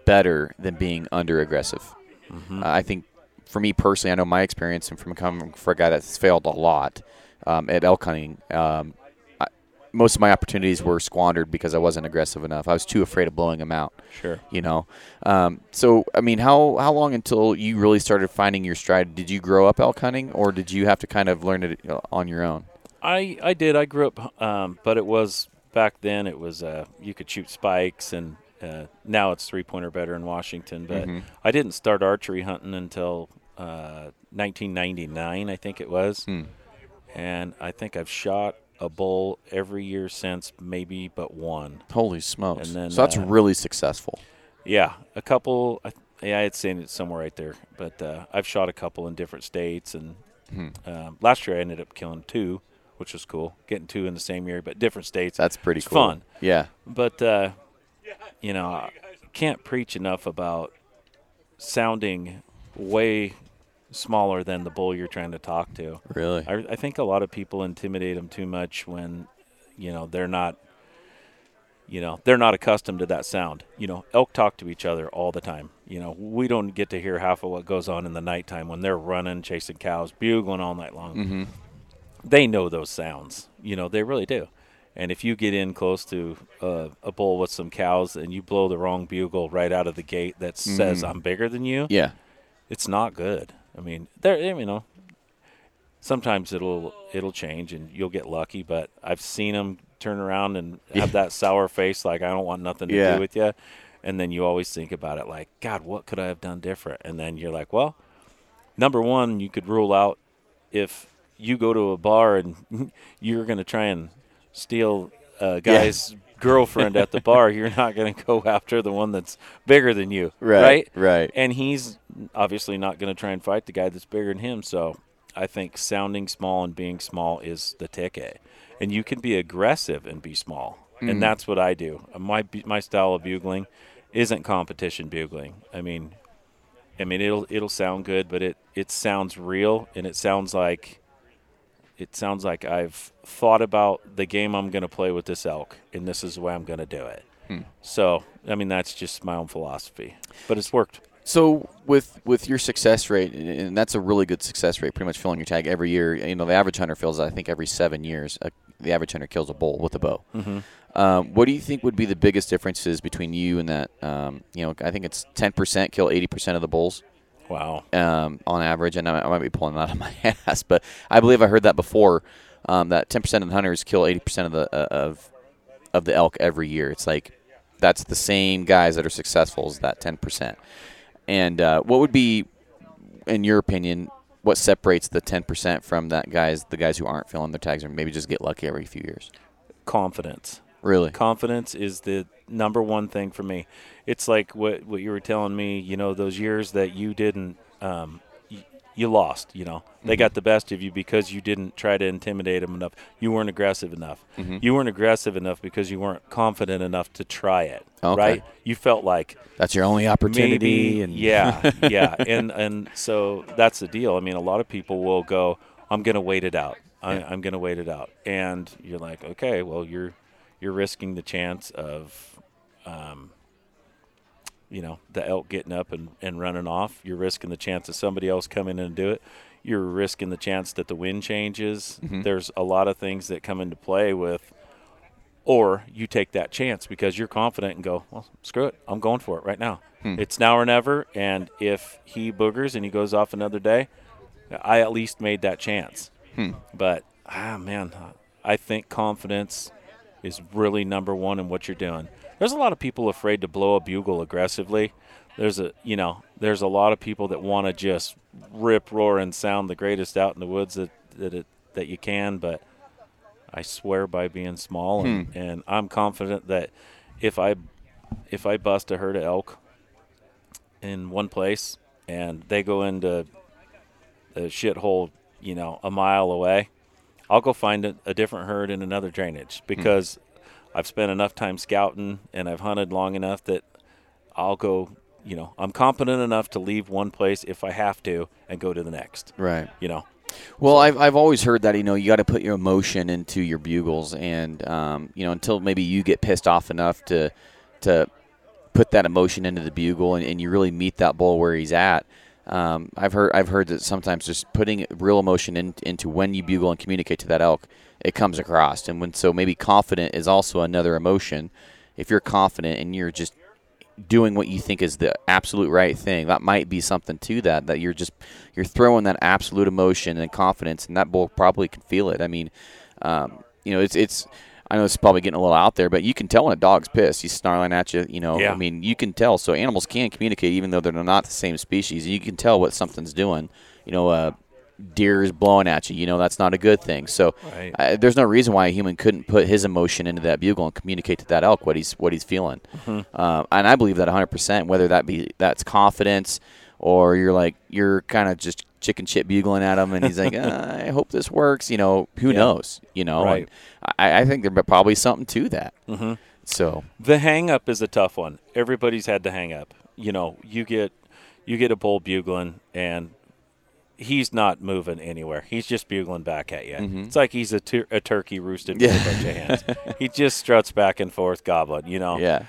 better than being under aggressive. Mhm. Uh, I think for me personally, I know my experience and from coming for a guy that's failed a lot um, at elk hunting. Um, I, most of my opportunities were squandered because I wasn't aggressive enough. I was too afraid of blowing them out. Sure. You know, um, so I mean, how how long until you really started finding your stride? Did you grow up elk hunting, or did you have to kind of learn it uh, on your own? I I did. I grew up, um, but it was back then. It was uh, you could shoot spikes, and uh, now it's three pointer better in Washington. But Mhm. I didn't start archery hunting until uh, 1999, I think it was, Hmm. and I think I've shot a bull every year since, maybe but one. Holy smokes! And then, so that's uh, really successful. Yeah, a couple. I, yeah, I had seen it somewhere right there, but uh, I've shot a couple in different states, and Hmm. um, last year I ended up killing two, which was cool. Getting two in the same year, but different states. That's pretty it's cool. fun. Yeah. But uh, you know, I can't preach enough about sounding way smaller than the bull you're trying to talk to. Really. I, I think a lot of people intimidate them too much when, you know, they're not, you know, they're not accustomed to that sound. You know, elk talk to each other all the time. You know, we don't get to hear half of what goes on in the nighttime when they're running, chasing cows, bugling all night long. mm-hmm. They know those sounds. You know, they really do. And if you get in close to uh, a bull with some cows and you blow the wrong bugle right out of the gate that says Mhm. "I'm bigger than you," Yeah. it's not good. I mean, there you know, sometimes it'll it'll change and you'll get lucky, but I've seen them turn around and have that sour face like I don't want nothing to Yeah. do with you. And then you always think about it like, God, what could I have done different? And then you're like, well, number one, you could rule out if you go to a bar and you're going to try and steal a guy's girlfriend at the bar, you're not going to go after the one that's bigger than you, right? Right. and he's obviously not going to try and fight the guy that's bigger than him. So I think sounding small and being small is the ticket. And you can be aggressive and be small, Mhm. and that's what I do. My my style of bugling isn't competition bugling. I mean, I mean it'll it'll sound good, but it it sounds real and it sounds like it sounds like I've thought about the game I'm going to play with this elk, and this is the way I'm going to do it. Hmm. So, I mean, that's just my own philosophy, but it's worked. So with with your success rate, and that's a really good success rate, pretty much filling your tag every year. You know, the average hunter fills, I think, every seven years. Uh, the average hunter kills a bull with a bow. Mm-hmm. Um, what do you think would be the biggest differences between you and that? Um, you know, I think it's ten percent kill eighty percent of the bulls Wow. um, on average, and I might, I might be pulling that out of my ass, but I believe I heard that before. Um, that ten percent of the hunters kill eighty percent of the uh, of of the elk every year. It's like that's the same guys that are successful as that ten percent. And uh, what would be, in your opinion, what separates the ten percent from that guys, the guys who aren't filling their tags, or maybe just get lucky every few years? Confidence. Really? Confidence is the number one thing for me. It's like what what you were telling me. You know, those years that you didn't, um, y- you lost. You know, they Mhm. got the best of you because you didn't try to intimidate them enough. You weren't aggressive enough. Mhm. You weren't aggressive enough because you weren't confident enough to try it. Okay. Right? You felt like That's your only opportunity. maybe and yeah yeah and and so that's the deal i mean a lot of people will go i'm going to wait it out I, Yeah. i'm going to wait it out and you're like okay well you're you're risking the chance of um, you know the elk getting up and, and running off you're risking the chance of somebody else coming in and do it you're risking the chance that the wind changes Mhm. there's a lot of things that come into play with or you take that chance because you're confident and go, well, screw it, I'm going for it right now. Hmm. It's now or never. And if he boogers and he goes off another day, I at least made that chance. Hmm. But ah, man, I think confidence is really number one in what you're doing. There's a lot of people afraid to blow a bugle aggressively. There's a you know there's a lot of people that want to just rip roar and sound the greatest out in the woods that that it, that you can, but I swear by being small and, Hmm. and I'm confident that if I if I bust a herd of elk in one place and they go into a shithole, you know, a mile away, I'll go find a, a different herd in another drainage because I've spent enough time scouting and I've hunted long enough that I'll go, you know, I'm competent enough to leave one place if I have to and go to the next, Right. you know. Well, I've, I've always heard that you know you got to put your emotion into your bugles, and um, you know until maybe you get pissed off enough to to put that emotion into the bugle, and, and you really meet that bull where he's at. Um, I've heard I've heard that sometimes just putting real emotion in, into when you bugle and communicate to that elk it comes across. And when so maybe confident is also another emotion. If you're confident and you're just doing what you think is the absolute right thing, that might be something to that. That you're just you're throwing that absolute emotion and confidence, and that bull probably can feel it. I mean, um, you know, it's it's. I know it's probably getting a little out there, but you can tell when a dog's pissed. He's snarling at you. You know, Yeah. I mean, you can tell. So animals can communicate, even though they're not the same species. You can tell what something's doing. You know, uh, deer is blowing at you. You know, that's not a good thing. So Right. uh, there's no reason why a human couldn't put his emotion into that bugle and communicate to that elk what he's what he's feeling. Uh, and I believe that 100. percent Whether that be that's confidence or you're like you're kind of just chicken shit bugling at him, and he's like, uh, I hope this works. You know, who Yeah. knows? You know, Right. I, I think there's probably something to that. Mm-hmm. So The hang up is a tough one. Everybody's had the hang up. You know, you get you get a bull bugling and he's not moving anywhere. He's just bugling back at you. It's like he's a, tur- a turkey roosted with Yeah. a bunch of hands. he just struts back and forth gobbling, you know. yeah,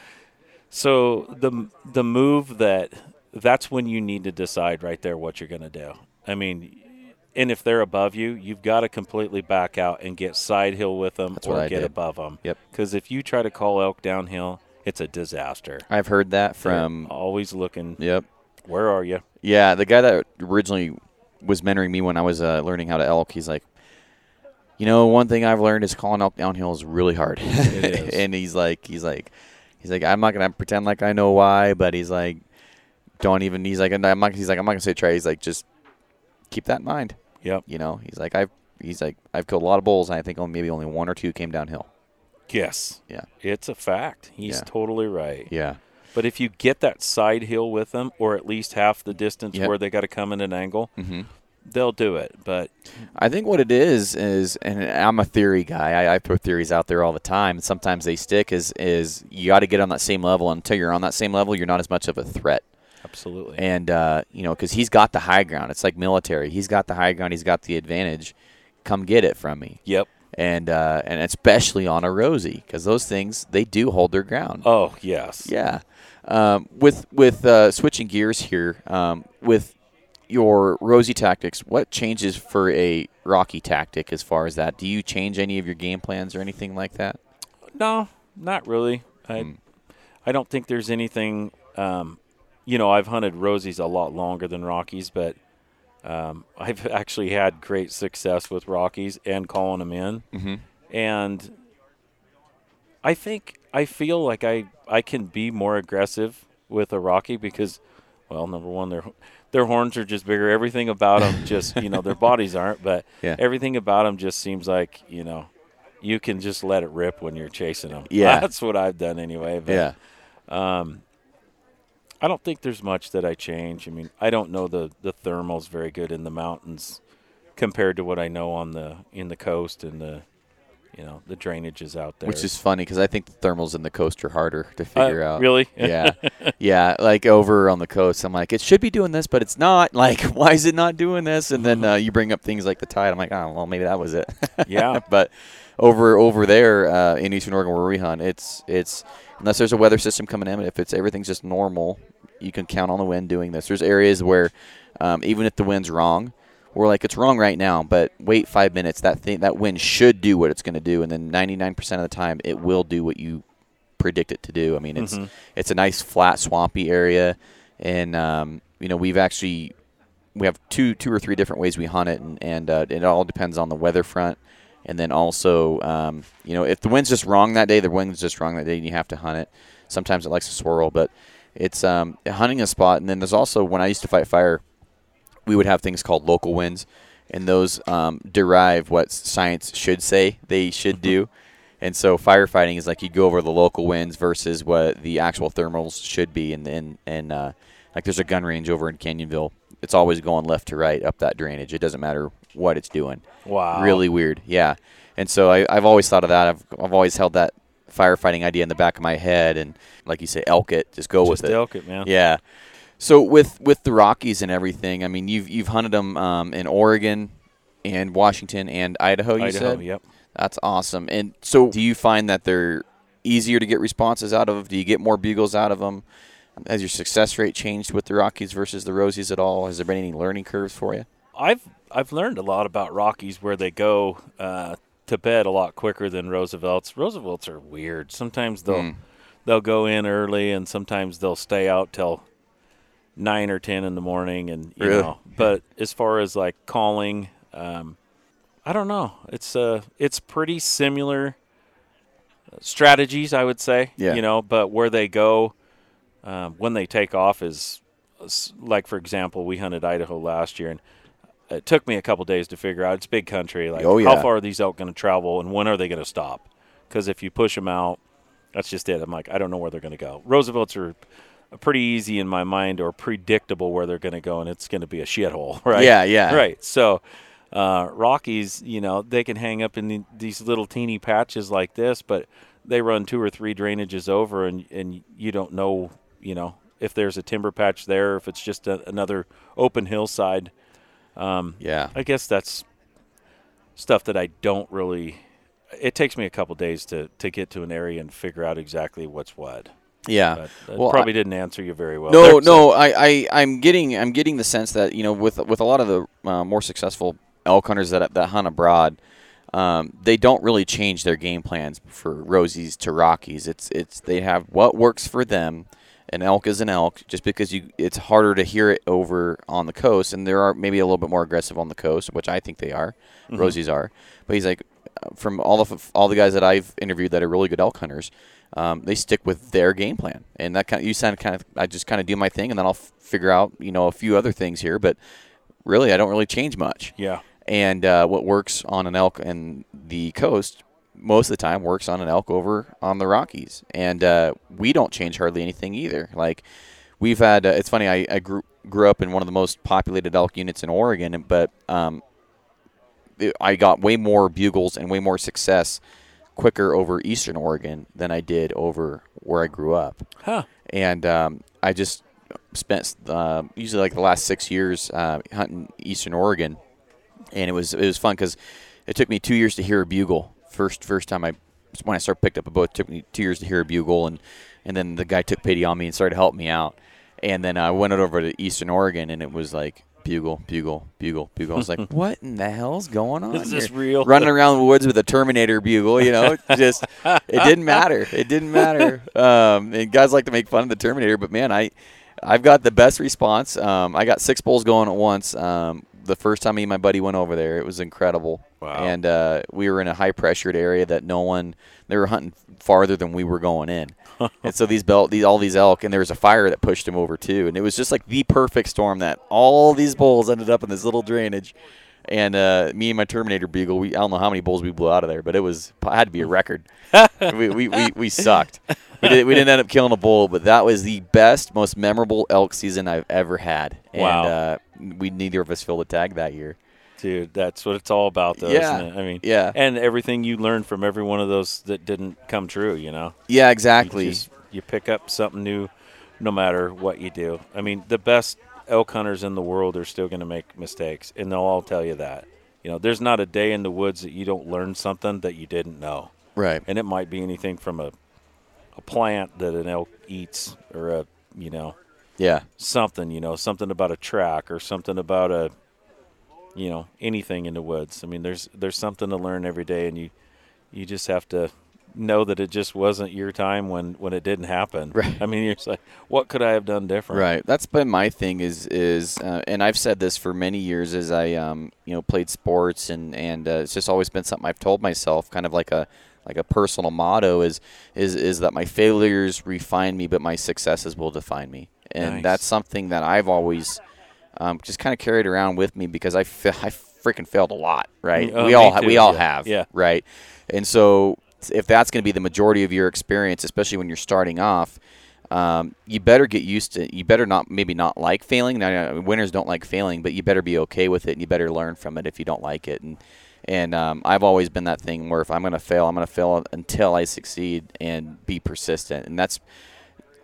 So the the move that that's when you need to decide right there what you're going to do. I mean, and if they're above you, you've got to completely back out and get side hill with them That's or get did. above them. Yep. Because if you try to call elk downhill, it's a disaster. I've heard that They're from. always looking. Yep. Where are you? Yeah, the guy that originally was mentoring me when I was uh, learning how to elk, he's like, you know, one thing I've learned is calling elk downhill is really hard. It is. and he's like, he's like, he's like, I'm not gonna pretend like I know why, but he's like, don't even. He's like, I'm not. He's like, I'm not gonna say try. He's like, just keep that in mind. Yep. You know, he's like, I've. He's like, I've killed a lot of bulls, and I think only, maybe only one or two came downhill. Yes. Yeah. It's a fact. He's Yeah. totally right. Yeah. But if you get that side hill with them, or at least half the distance Yep. where they got to come in an angle, Mm-hmm. they'll do it. But I think what it is is, and I'm a theory guy. I, I throw theories out there all the time, and sometimes they stick. Is is you got to get on that same level. Until you're on that same level, you're not as much of a threat. Absolutely. And uh, you know, because he's got the high ground. It's like military. He's got the high ground. He's got the advantage. Come get it from me. yep. And uh, and especially on a Rosie, because those things they do hold their ground. Oh yes. Yeah. Um, with with uh, switching gears here, um, with your Rosie tactics, what changes for a rocky tactic as far as that? Do you change any of your game plans or anything like that? No, not really. I, Hmm. I don't think there's anything. Um, you know, I've hunted Rosies a lot longer than Rockies, but um, I've actually had great success with Rockies and calling them in. Mm-hmm. And I think I feel like I I can be more aggressive with a Rocky because, well, number one, their their horns are just bigger. Everything about them just you know their bodies aren't, but Yeah. everything about them just seems like you know you can just let it rip when you're chasing them. Yeah. that's what I've done anyway. But, Yeah. Um, I don't think there's much that I change. I mean, I don't know the the thermals very good in the mountains compared to what I know on the in the coast and the you know the drainages out there. Which is funny because I think the thermals in the coast are harder to Uh, figure out. Really? yeah, yeah. Like over on the coast, I'm like, it should be doing this, but it's not. Like, why is it not doing this? And then uh, you bring up things like the tide. I'm like, oh, well, maybe that was it. Yeah. but over over there uh, in Eastern Oregon where we hunt, it's it's unless there's a weather system coming in, if it's everything's just normal, you can count on the wind doing this. There's areas where um, even if the wind's wrong, we're like it's wrong right now, but wait five minutes. That thing that wind should do what it's going to do, and then 99% of the time it will do what you predict it to do. I mean, it's Mhm. it's a nice flat swampy area, and um, you know we've actually we have two two or three different ways we hunt it, and, and uh, it all depends on the weather front, and then also um, you know if the wind's just wrong that day, the wind's just wrong that day, and you have to hunt it. Sometimes it likes to swirl, but it's um, hunting a spot, and then there's also when I used to fight fire, we would have things called local winds, and those um, derive what science should say they should do. And so firefighting is like you go over the local winds versus what the actual thermals should be, and and and uh, like there's a gun range over in Canyonville. It's always going left to right up that drainage. It doesn't matter what it's doing. Wow. Really weird, yeah. And so I, I've always thought of that. I've I've always held that firefighting idea in the back of my head, and like you say, elk it, just go Just with it. elk it, man. Yeah. So with with the Rockies and everything, I mean, you've you've hunted them um, in Oregon, and Washington and Idaho. You Idaho, said yep. that's awesome. And so, do you find that they're easier to get responses out of? Do you get more bugles out of them? Has your success rate changed with the Rockies versus the Rosies at all? Has there been any learning curves for you? I've I've learned a lot about Rockies where they go uh, to bed a lot quicker than Roosevelt's. Roosevelt's are weird. Sometimes they'll Mm. they'll go in early, and sometimes they'll stay out till nine or ten in the morning, and you Really? know. But as far as like calling, um, I don't know. It's uh, it's pretty similar strategies, I would say. Yeah. You know, but where they go um, when they take off is like, for example, we hunted Idaho last year, and it took me a couple days to figure out. It's big country. Like, Oh, how far are these elk going to travel, and when are they going to stop? Because if you push them out, that's just it. I'm like, I don't know where they're going to go. Roosevelt's are pretty easy in my mind, or predictable where they're going to go, and it's going to be a shithole, right? Yeah, yeah. right. So. Uh, Rockies, you know, they can hang up in the, these little teeny patches like this, but they run two or three drainages over, and and you don't know, you know, if there's a timber patch there, if it's just a, another open hillside. Yeah. I guess that's stuff that I don't really. It takes me a couple days to to get to an area and figure out exactly what's what. Yeah. But Well, probably didn't answer you very well. No, there, no, I, I, I'm getting, I'm getting the sense that you know, with with a lot of the uh, more successful elk hunters that that hunt abroad, um, they don't really change their game plans for Rosies to Rockies. It's, it's they have what works for them. An elk is an elk, just because you, it's harder to hear it over on the coast, and there are maybe a little bit more aggressive on the coast, which I think they are. Rosies are, but he's like, uh, from all of all the guys that I've interviewed that are really good elk hunters, um, they stick with their game plan, and that kind of, you sound kind of I just kind of do my thing, and then I'll f- figure out you know a few other things here, but really I don't really change much. Yeah. And uh, what works on an elk in the coast most of the time works on an elk over on the Rockies, and uh, we don't change hardly anything either. Like we've had, uh, it's funny. I, I grew grew up in one of the most populated elk units in Oregon, but um, it- I got way more bugles and way more success quicker over Eastern Oregon than I did over where I grew up. Huh. And um, I just spent uh, usually like the last six years uh, hunting Eastern Oregon, and it was it was fun because it took me two years to hear a bugle. First first time I when I started picked up a bow, it took me two years to hear a bugle, and and then the guy took pity on me and started helping me out. And then I went over to Eastern Oregon, and it was like bugle, bugle, bugle, bugle. I was like, "What in the hell's going on? Is this here?" real? Running around the woods with a Terminator bugle, you know, just it didn't matter. It didn't matter. Um, and guys like to make fun of the Terminator, but man, I I've got the best response. Um, I got six bulls going at once. Um, the first time me and my buddy went over there, it was incredible. Wow. And uh, we were in a high pressured area that no one they were hunting farther than we were going in. and so these belt these all these elk and there was a fire that pushed them over too. And it was just like the perfect storm that all these bulls ended up in this little drainage. And uh, me and my Terminator bugle, we I don't know how many bulls we blew out of there, but it was it had to be a record. we, we, we, we sucked. We, did, we didn't end up killing a bull, but that was the best, most memorable elk season I've ever had. And Wow. uh, we neither of us filled a tag that year. Dude, that's what it's all about, though, Yeah. isn't it? I mean, Yeah. and everything you learned from every one of those that didn't come true, you know. Yeah, You, exactly. just- you pick up something new, no matter what you do. I mean, the best elk hunters in the world are still going to make mistakes, and they'll all tell you that. You know, there's not a day in the woods that you don't learn something that you didn't know, right. and it might be anything from a a plant that an elk eats, or a you know Yeah. something, you know, something about a track or something about a, you know, anything in the woods. I mean, there's there's something to learn every day, and you you just have to know that it just wasn't your time when when it didn't happen. Right. I mean, you're like, what could I have done different? Right. That's been my thing is is uh, and I've said this for many years as I um you know played sports and and uh, it's just always been something I've told myself kind of like a like a personal motto is is is that my failures refine me but my successes will define me. And Nice. that's something that I've always um, just kind of carried around with me because I fa- I freaking failed a lot, right? Oh, we all too, we all yeah. have, Yeah. right? And so if that's going to be the majority of your experience, especially when you're starting off, um, you better get used to. You better not maybe not like failing. Now, winners don't like failing, but you better be okay with it, and you better learn from it if you don't like it. And and um, I've always been that thing where if I'm going to fail, I'm going to fail until I succeed and be persistent. And that's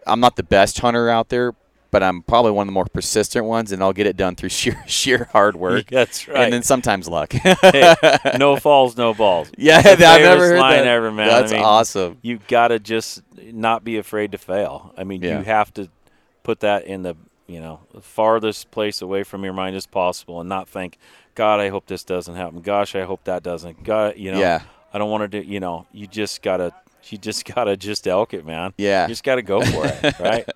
I'm not the best hunter out there, but I'm probably one of the more persistent ones, and I'll get it done through sheer sheer hard work. That's right. And then sometimes luck. hey, no falls, no balls. yeah, I've never heard line that. ever, man. I That's mean, awesome. you got to just not be afraid to fail. I mean, Yeah. you have to put that in the you know the farthest place away from your mind as possible, and not think, God, I hope this doesn't happen. Gosh, I hope that doesn't. God, you know, Yeah. I don't want to do. You know, you just gotta you just gotta just elk it, man. Yeah. you just gotta go for it, right?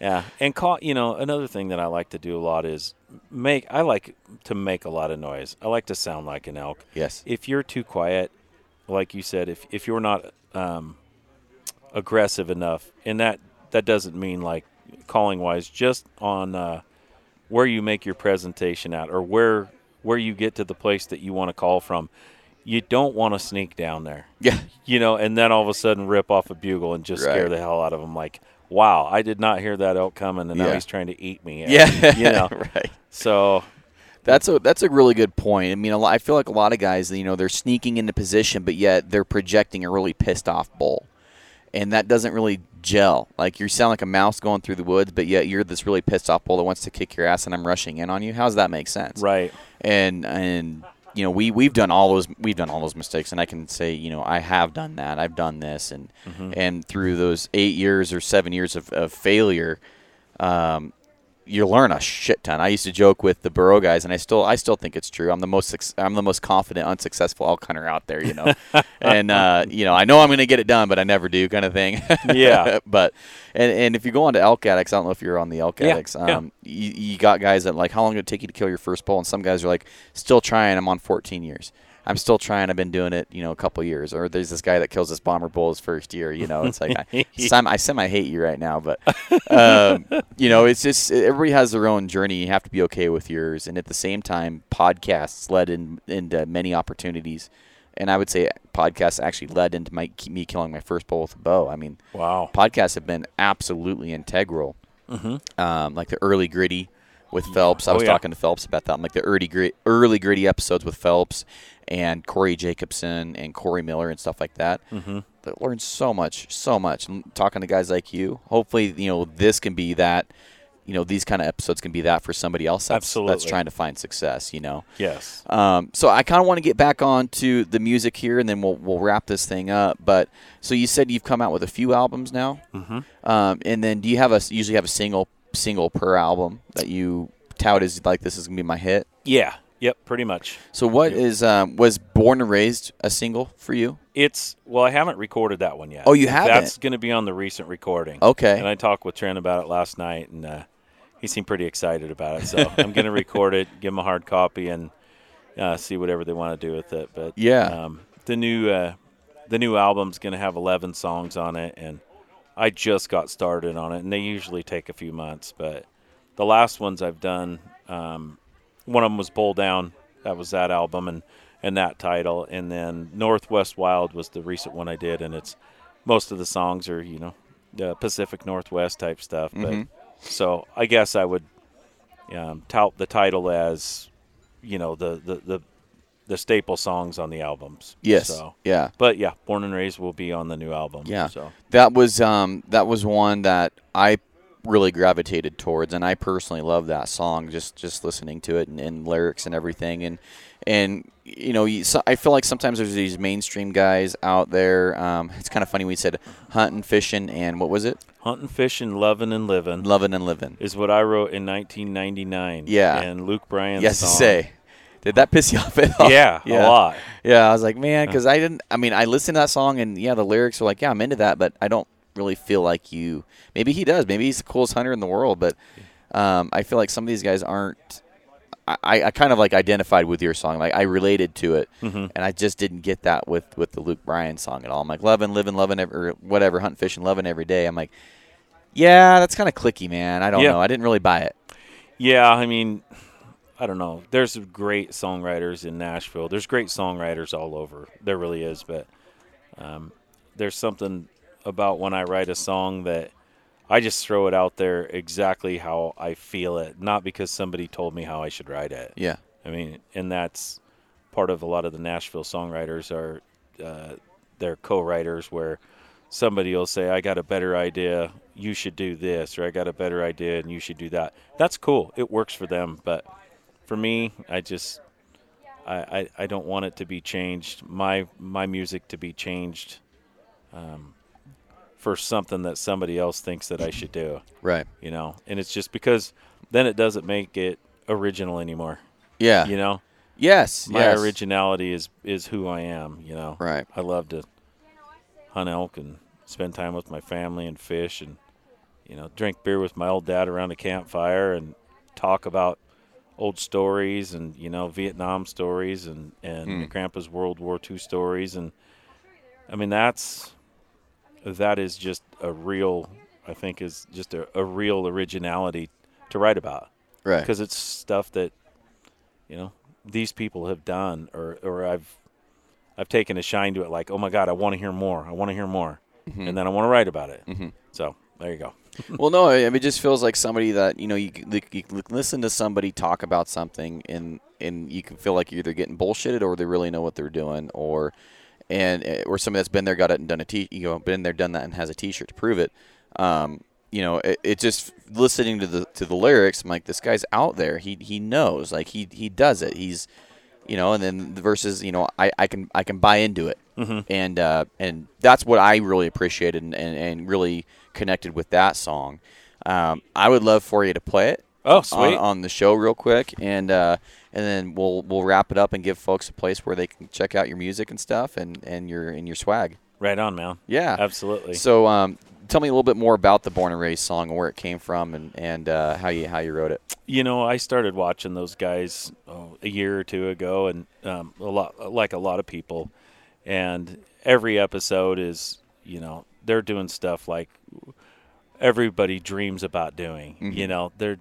Yeah, and call. You know, another thing that I like to do a lot is make. I like to make a lot of noise. I like to sound like an elk. Yes. If you're too quiet, like you said, if if you're not um, aggressive enough, and that that doesn't mean like calling wise, just on uh, where you make your presentation at, or where where you get to the place that you want to call from. You don't want to sneak down there, Yeah. you know, and then all of a sudden rip off a bugle and just scare the hell out of them. Like, wow, I did not hear that elk coming, and now Yeah. he's trying to eat me. Yeah. you know. right. So That's a that's a really good point. I mean, a lot, I feel like a lot of guys, you know, they're sneaking into position, but yet they're projecting a really pissed off bull, and that doesn't really gel. Like you sound like a mouse going through the woods, but yet you're this really pissed off bull that wants to kick your ass, and I'm rushing in on you. How does that make sense? right, and and you know we we've done all those we've done all those mistakes and I can say you know I have done that I've done this and and through those eight years or seven years of, of failure um, you learn a shit ton. I used to joke with the Burrow guys and I still I still think it's true. I'm the most I'm the most confident unsuccessful elk hunter out there you know? And uh, you know I know I'm gonna get it done but I never do kind of thing. Yeah. but and, and if you go on to elk addicts I don't know if you're on the elk Yeah, addicts yeah. um, you, you got guys that like how long did it take you to kill your first bull? And some guys are like still trying. I'm on 14 years i'm still trying. I've been doing it you know a couple years. Or there's this guy that kills this bomber bull his first year you know. It's like I, some, I semi hate you right now but um, you know it's just everybody has their own journey. You have to be okay with yours. And at the same time podcasts led in, into many opportunities. And i would say podcasts actually led into my me killing my first bull with a bow. I mean wow, podcasts have been absolutely integral. Um, like the early gritty with Phelps. I Oh, was yeah. talking to Phelps about that. Like the early grit, early gritty episodes with Phelps and Corey Jacobsen and Corey Miller and stuff like that. Mm-hmm. learned so much, so much. Talking to guys like you. Hopefully, you know this can be that. You know these kind of episodes can be that for somebody else that's, that's trying to find success. You know. yes, Um, so I kind of want to get back on to the music here, and then we'll we'll wrap this thing up. But so you said you've come out with a few albums now, mm-hmm. um, and then do you have a usually have a single single per album that you tout as like this is gonna be my hit? yeah, yep, pretty much. So what is um, was Born and Raised a single for you? It's well, I haven't recorded that one yet. Oh, you haven't? That's to be on the recent recording. Okay. And I talked with Trent about it last night, and uh, he seemed pretty excited about it. So I'm to record it, give him a hard copy, and uh, see whatever they want to do with it. But Yeah. um, the new uh, the new album's to have 11 songs on it, and I just got started on it, and they usually take a few months. But the last ones I've done, um, one of them was Bull Down. That was that album, and and that title, and then Northwest Wild was the recent one I did, and it's most of the songs are you know the Pacific Northwest type stuff. But so I guess I would um, tout the title as you know the the the, the staple songs on the albums. Yes. So, Yeah. but yeah, Born and Raised will be on the new album. Yeah. So That was um that was one that I really gravitated towards and I personally love that song just just listening to it and, and lyrics and everything and and you know you, so I feel like sometimes there's these mainstream guys out there um, it's kind of funny we said hunting fishing and what was it hunting, fishing, loving, and living loving and living is what I wrote in 1999. Yeah. And Luke Bryan's yes to song. say did that piss you off at all Yeah, a lot. Yeah, I was like, man, because I didn't. I mean, I listened to that song, and yeah, the lyrics were like, yeah, I'm into that, but I don't really feel like you. Maybe he does. Maybe he's the coolest hunter in the world, but um, I feel like some of these guys aren't. I, I kind of like identified with your song, like I related to it, Mm-hmm. and I just didn't get that with with the Luke Bryan song at all. I'm like loving, living, loving, every, or whatever, hunting, fishing, loving every day. I'm like, yeah, that's kind of clicky, man. I don't Yeah. know. I didn't really buy it. Yeah, I mean, I don't know. There's great songwriters in Nashville. There's great songwriters all over. There really is, but um, there's something about when I write a song that I just throw it out there exactly how I feel it, not because somebody told me how I should write it. Yeah, I mean, and that's part of a lot of the Nashville songwriters are uh, they're co-writers where somebody will say, "I got a better idea, you should do this," or "I got a better idea and you should do that." That's cool. It works for them, but for me, I just I, I, I don't want it to be changed. My my music to be changed um, for something that somebody else thinks that I should do. right. You know, and it's just because then it doesn't make it original anymore Yeah, you know Yes, my yes. originality is is who I am. You know, Right. I love to hunt elk and spend time with my family and fish and you know drink beer with my old dad around a campfire and talk about old stories and you know Vietnam stories and and my grandpa's World War II stories. And I mean that's that is just a real I think is just a, a real originality to write about. Right. because it's stuff that you know these people have done or or I've I've taken a shine to it like oh my god I want to hear more. I want to hear more. Mm-hmm. and then I want to write about it. So there you go well, no, I mean, it just feels like somebody that you know you, you listen to somebody talk about something, and and you can feel like you're either getting bullshitted or they really know what they're doing, or and uh, or somebody that's been there, got it, and done a t, you know, been there, done that, and has a T-shirt to prove it. Um, you know, it, it just listening to the to the lyrics, I'm like, this guy's out there. He he knows, like he he does it. He's you know, and then the verses, you know, I, I can I can buy into it, and uh, and that's what I really appreciated and, and, and really connected with that song. Um, I would love for you to play it. Oh, on- sweet. On, the show real quick, and uh, and then we'll we'll wrap it up and give folks a place where they can check out your music and stuff and, and your and your swag. right on man Yeah, absolutely So um, tell me a little bit more about the Born and Raised song and where it came from and and uh, how you how you wrote it. you know, I started watching those guys oh, a year or two ago, and um, a lot like a lot of people, and every episode is, you know, they're doing stuff like everybody dreams about doing. You know, they're.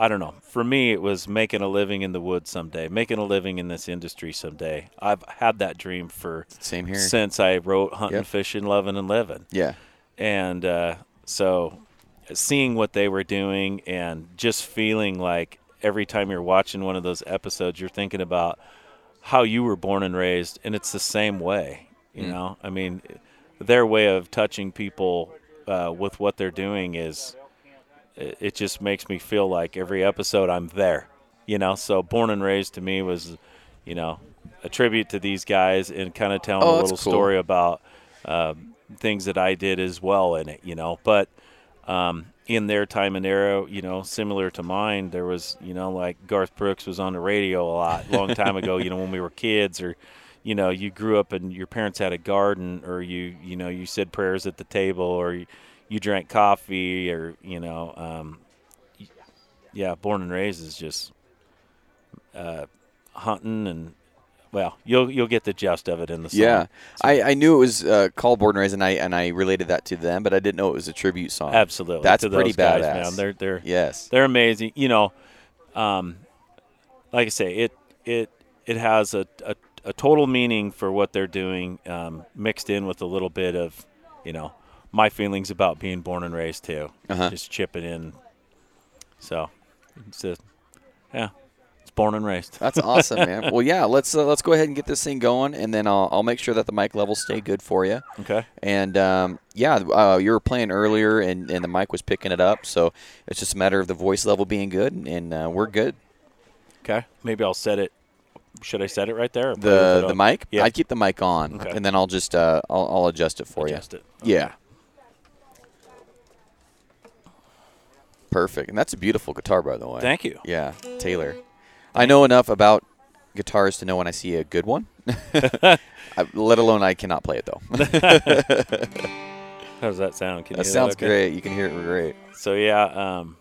I don't know. For me, it was making a living in the woods someday, making a living in this industry someday. I've had that dream for Same here. since I wrote Hunting, Yep. Fishing, Loving, and Living Yeah. and uh, so seeing what they were doing and just feeling like every time you're watching one of those episodes you're thinking about how you were born and raised and it's the same way you know i mean their way of touching people uh, with what they're doing is it, just makes me feel like every episode i'm there you know so born and raised to me was you know a tribute to these guys and kind of telling Oh, a little cool. story about um, things that I did as well in it, you know. But um, in their time and era, you know, similar to mine, there was, you know, like Garth Brooks was on the radio a lot, long time ago, you know, when we were kids, or, you know, you grew up and your parents had a garden, or you, you know, you said prayers at the table, or you, you drank coffee, or, you know, um, yeah, born and raised is just uh, hunting and. Well, you'll you'll get the gist of it in the song. Yeah, I, I knew it was uh, called Born and Raised, and I and I related that to them, but I didn't know it was a tribute song. Absolutely, That's pretty guys, badass. man. They're they're Yes. they're amazing. You know, um, like I say, it it it has a, a, a total meaning for what they're doing, um, mixed in with a little bit of, you know, my feelings about being born and raised too. Uh-huh. Just chipping in. So, it's a, yeah, it's born and raised. That's awesome, man. Well, yeah, let's uh, let's go ahead and get this thing going, and then I'll, I'll make sure that the mic levels stay good for you. Okay. And um, yeah, uh, you were playing earlier, and, and the mic was picking it up, so it's just a matter of the voice level being good, and, uh, we're good. Okay. Maybe I'll set it. Should I set it right there? The the mic, Yeah. I'd keep the mic on, Okay. and then I'll just uh, I'll, I'll adjust it for Adjust you. it. Yeah. Perfect, and that's a beautiful guitar, by the way. Thank you. Yeah, Taylor. I know enough about guitars to know when I see a good one. Let alone I cannot play it though. How does that sound? Can you that sounds okay? great. You can hear it great. So yeah, um,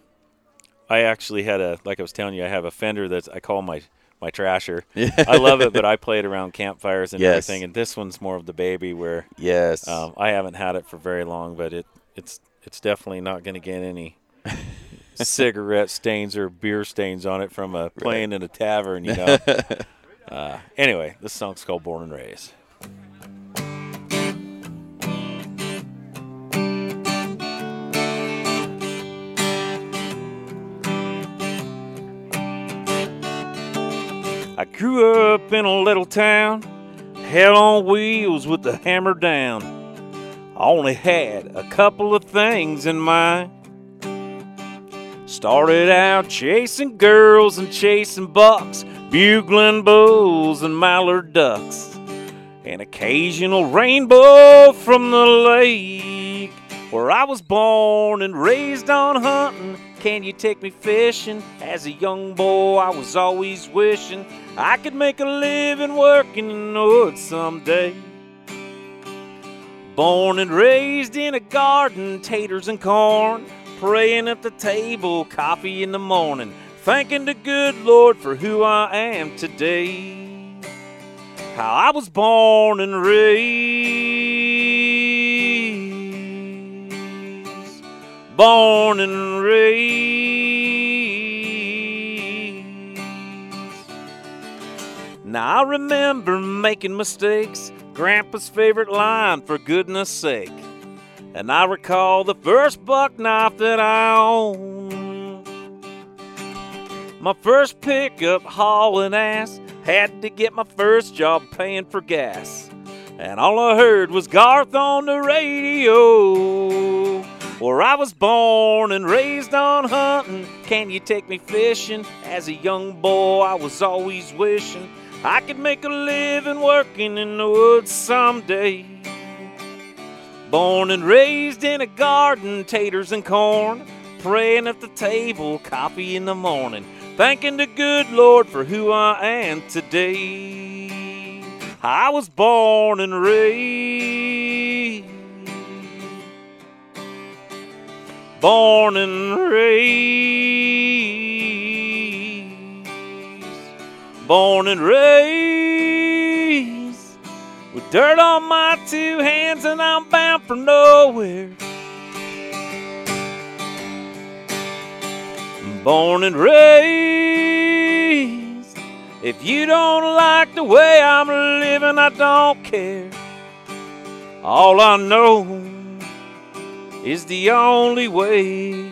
I actually had a like I was telling you, I have a Fender that I call my my trasher. I love it, but I play it around campfires and Yes. everything. And this one's more of the baby, where Yes. um, I haven't had it for very long, but it it's it's definitely not going to get any cigarette stains or beer stains on it from a playing in a tavern. You know. uh, anyway, this song's called "Born and Raised." I grew up in a little town, hell on wheels with the hammer down. I only had a couple of things in mind. Started out chasing girls and chasing bucks, bugling bulls and mallard ducks. An occasional rainbow from the lake. Where I was born and raised on hunting. Can you take me fishing? As a young boy, I was always wishing I could make a living working in the woods someday. Born and raised in a garden, taters and corn, praying at the table, coffee in the morning, thanking the good Lord for who I am today. How I was born and raised, born and raised. Now I remember making mistakes, Grandpa's favorite line, for goodness sake. And I recall the first buck knife that I owned. My first pickup hauling ass had to get my first job paying for gas. And all I heard was Garth on the radio. Where I was born and raised on hunting. Can you take me fishing? As a young boy, I was always wishing I could make a living working in the woods someday. Born and raised in a garden, taters and corn, praying at the table, coffee in the morning, thanking the good Lord for who I am today. I was born and raised, born and raised, born and raised, with dirt on my two hands, and I'm bound for nowhere. born and raised. If you don't like the way I'm living, I don't care. All I know is the only way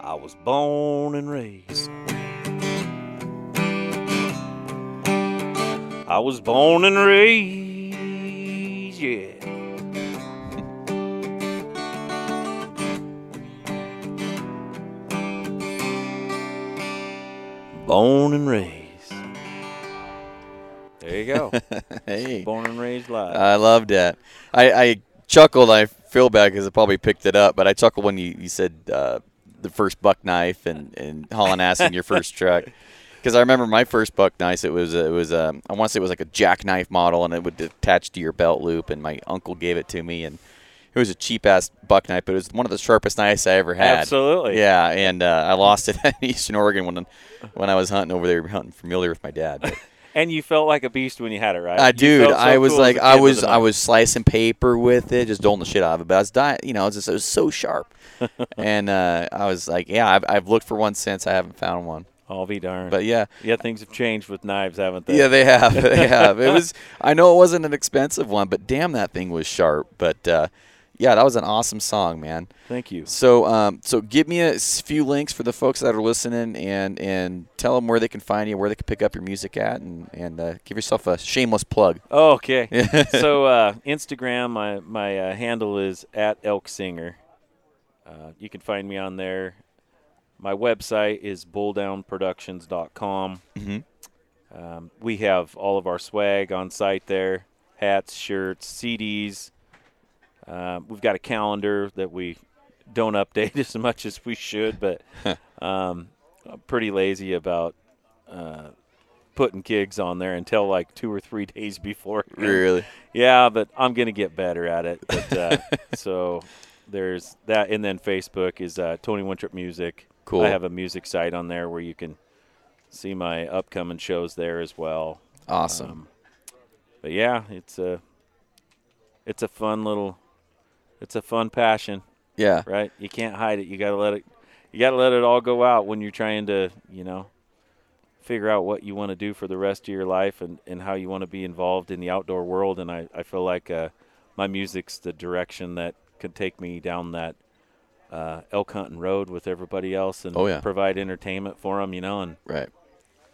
I was born and raised. I was born and raised, yeah. Born and raised. There you go. hey, Born and raised live. I loved that. I, I chuckled. I feel bad because I probably picked it up, but I chuckled when you, you said uh, the first buck knife and, and hauling ass in your first truck. Because I remember my first buck knife. It was it was um, I want to say it was like a jackknife model, and it would attach to your belt loop. And my uncle gave it to me, and it was a cheap ass buck knife, but it was one of the sharpest knives I ever had. Absolutely. Yeah, and uh, I lost it in Eastern Oregon when when I was hunting over there, hunting mule with my dad. But and you felt like a beast when you had it, right? I You dude, so I was cool like, I was, I was slicing paper with it, just doling the shit out of it. But I was dying, you know, it was, just, it was so sharp, and uh, I was like, yeah, I've, I've looked for one since. I haven't found one, I'll be darned. but yeah, yeah, things have changed with knives, haven't they? yeah, they have, they have. It was, I know it wasn't an expensive one, but damn, that thing was sharp. But uh, yeah, that was an awesome song, man. Thank you. So, um, so give me a few links for the folks that are listening, and and tell them where they can find you, where they can pick up your music at, and and uh, give yourself a shameless plug. Oh, okay. so uh, Instagram, my my uh, handle is at Elk Singer. Uh, you can find me on there. My website is bulldownproductions.com. Mhm. Um, we have all of our swag on site there: hats, shirts, CDs. Uh, we've got a calendar that we don't update as much as we should, but um, I'm pretty lazy about uh, putting gigs on there until like two or three days before. Really? Yeah, but I'm gonna get better at it. But uh, so there's that, and then Facebook is uh, Tony Wintrip Music. Cool. I have a music site on there where you can see my upcoming shows there as well. Awesome. Um, but yeah, it's a it's a fun little it's a fun passion, yeah. right? You can't hide it. You got to let it you got to let it all go out when you're trying to, you know, figure out what you want to do for the rest of your life and, and how you want to be involved in the outdoor world and I, I feel like uh, my music's the direction that could take me down that uh, elk hunting road with everybody else and Oh, yeah. provide entertainment for them, you know, and Right.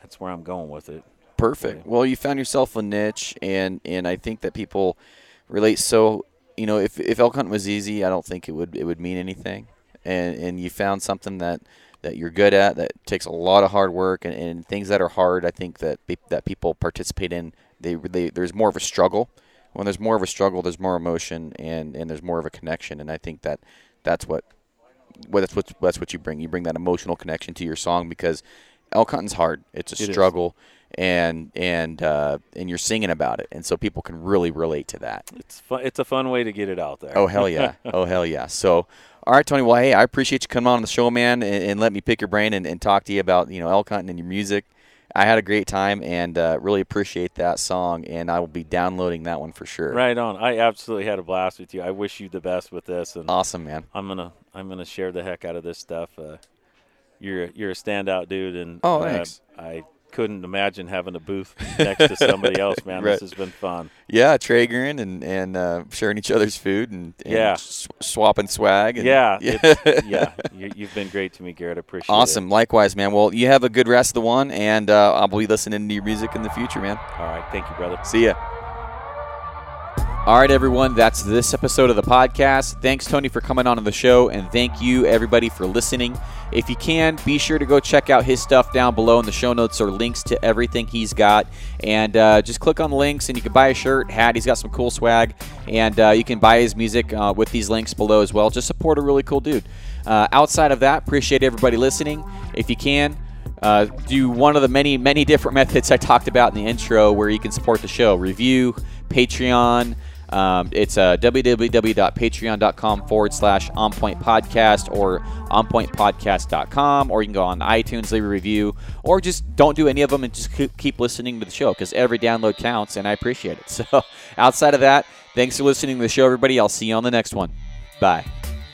that's where I'm going with it. Perfect. Well, you found yourself a niche, and and I think that people relate. So, you know, if if elk hunting was easy, I don't think it would it would mean anything. And and you found something that that you're good at that takes a lot of hard work, and, and things that are hard. I think that that people participate in. They, they there's more of a struggle when there's more of a struggle, there's more emotion and and there's more of a connection. And I think that that's what well, that's what that's what you bring. You bring that emotional connection to your song because elk hunting's hard. It's a It is. And and uh, and you're singing about it, and so people can really relate to that. It's fun. It's a fun way to get it out there. Oh hell yeah! oh hell yeah! So, all right, Tony. Well, hey, I appreciate you coming on the show, man, and, and let me pick your brain and, and talk to you about you know elk hunting and your music. I had a great time and uh, really appreciate that song, and I will be downloading that one for sure. Right on. I absolutely had a blast with you. I wish you the best with this, and Awesome, man. I'm gonna I'm gonna share the heck out of this stuff. Uh, you're you're a standout dude, and Oh, uh, thanks. I couldn't imagine having a booth next to somebody else, man. Right. This has been fun. Yeah, Traegering and and uh, sharing each other's food and, and Yeah. sw- swapping swag. And, Yeah, yeah. yeah. You, you've been great to me, Garrett. I appreciate it. Awesome. Likewise, man. Well, you have a good rest of the one, and uh, I'll be listening to your music in the future, man. All right, thank you, brother. See ya. All right, everyone. That's this episode of the podcast. Thanks, Tony, for coming on to the show, and thank you, everybody, for listening. If you can, be sure to go check out his stuff down below in the show notes or links to everything he's got. And uh, just click on the links, and you can buy a shirt, hat. He's got some cool swag, and uh, you can buy his music uh, with these links below as well. Just support a really cool dude. Uh, outside of that, appreciate everybody listening. If you can, uh, do one of the many, many different methods I talked about in the intro where you can support the show. Review, Patreon. Um, it's uh, www.patreon.com forward slash onpoint podcast or onpointpodcast.com, or you can go on iTunes, leave a review, or just don't do any of them and just keep listening to the show because every download counts and I appreciate it. So, outside of that, thanks for listening to the show, everybody. I'll see you on the next one. Bye.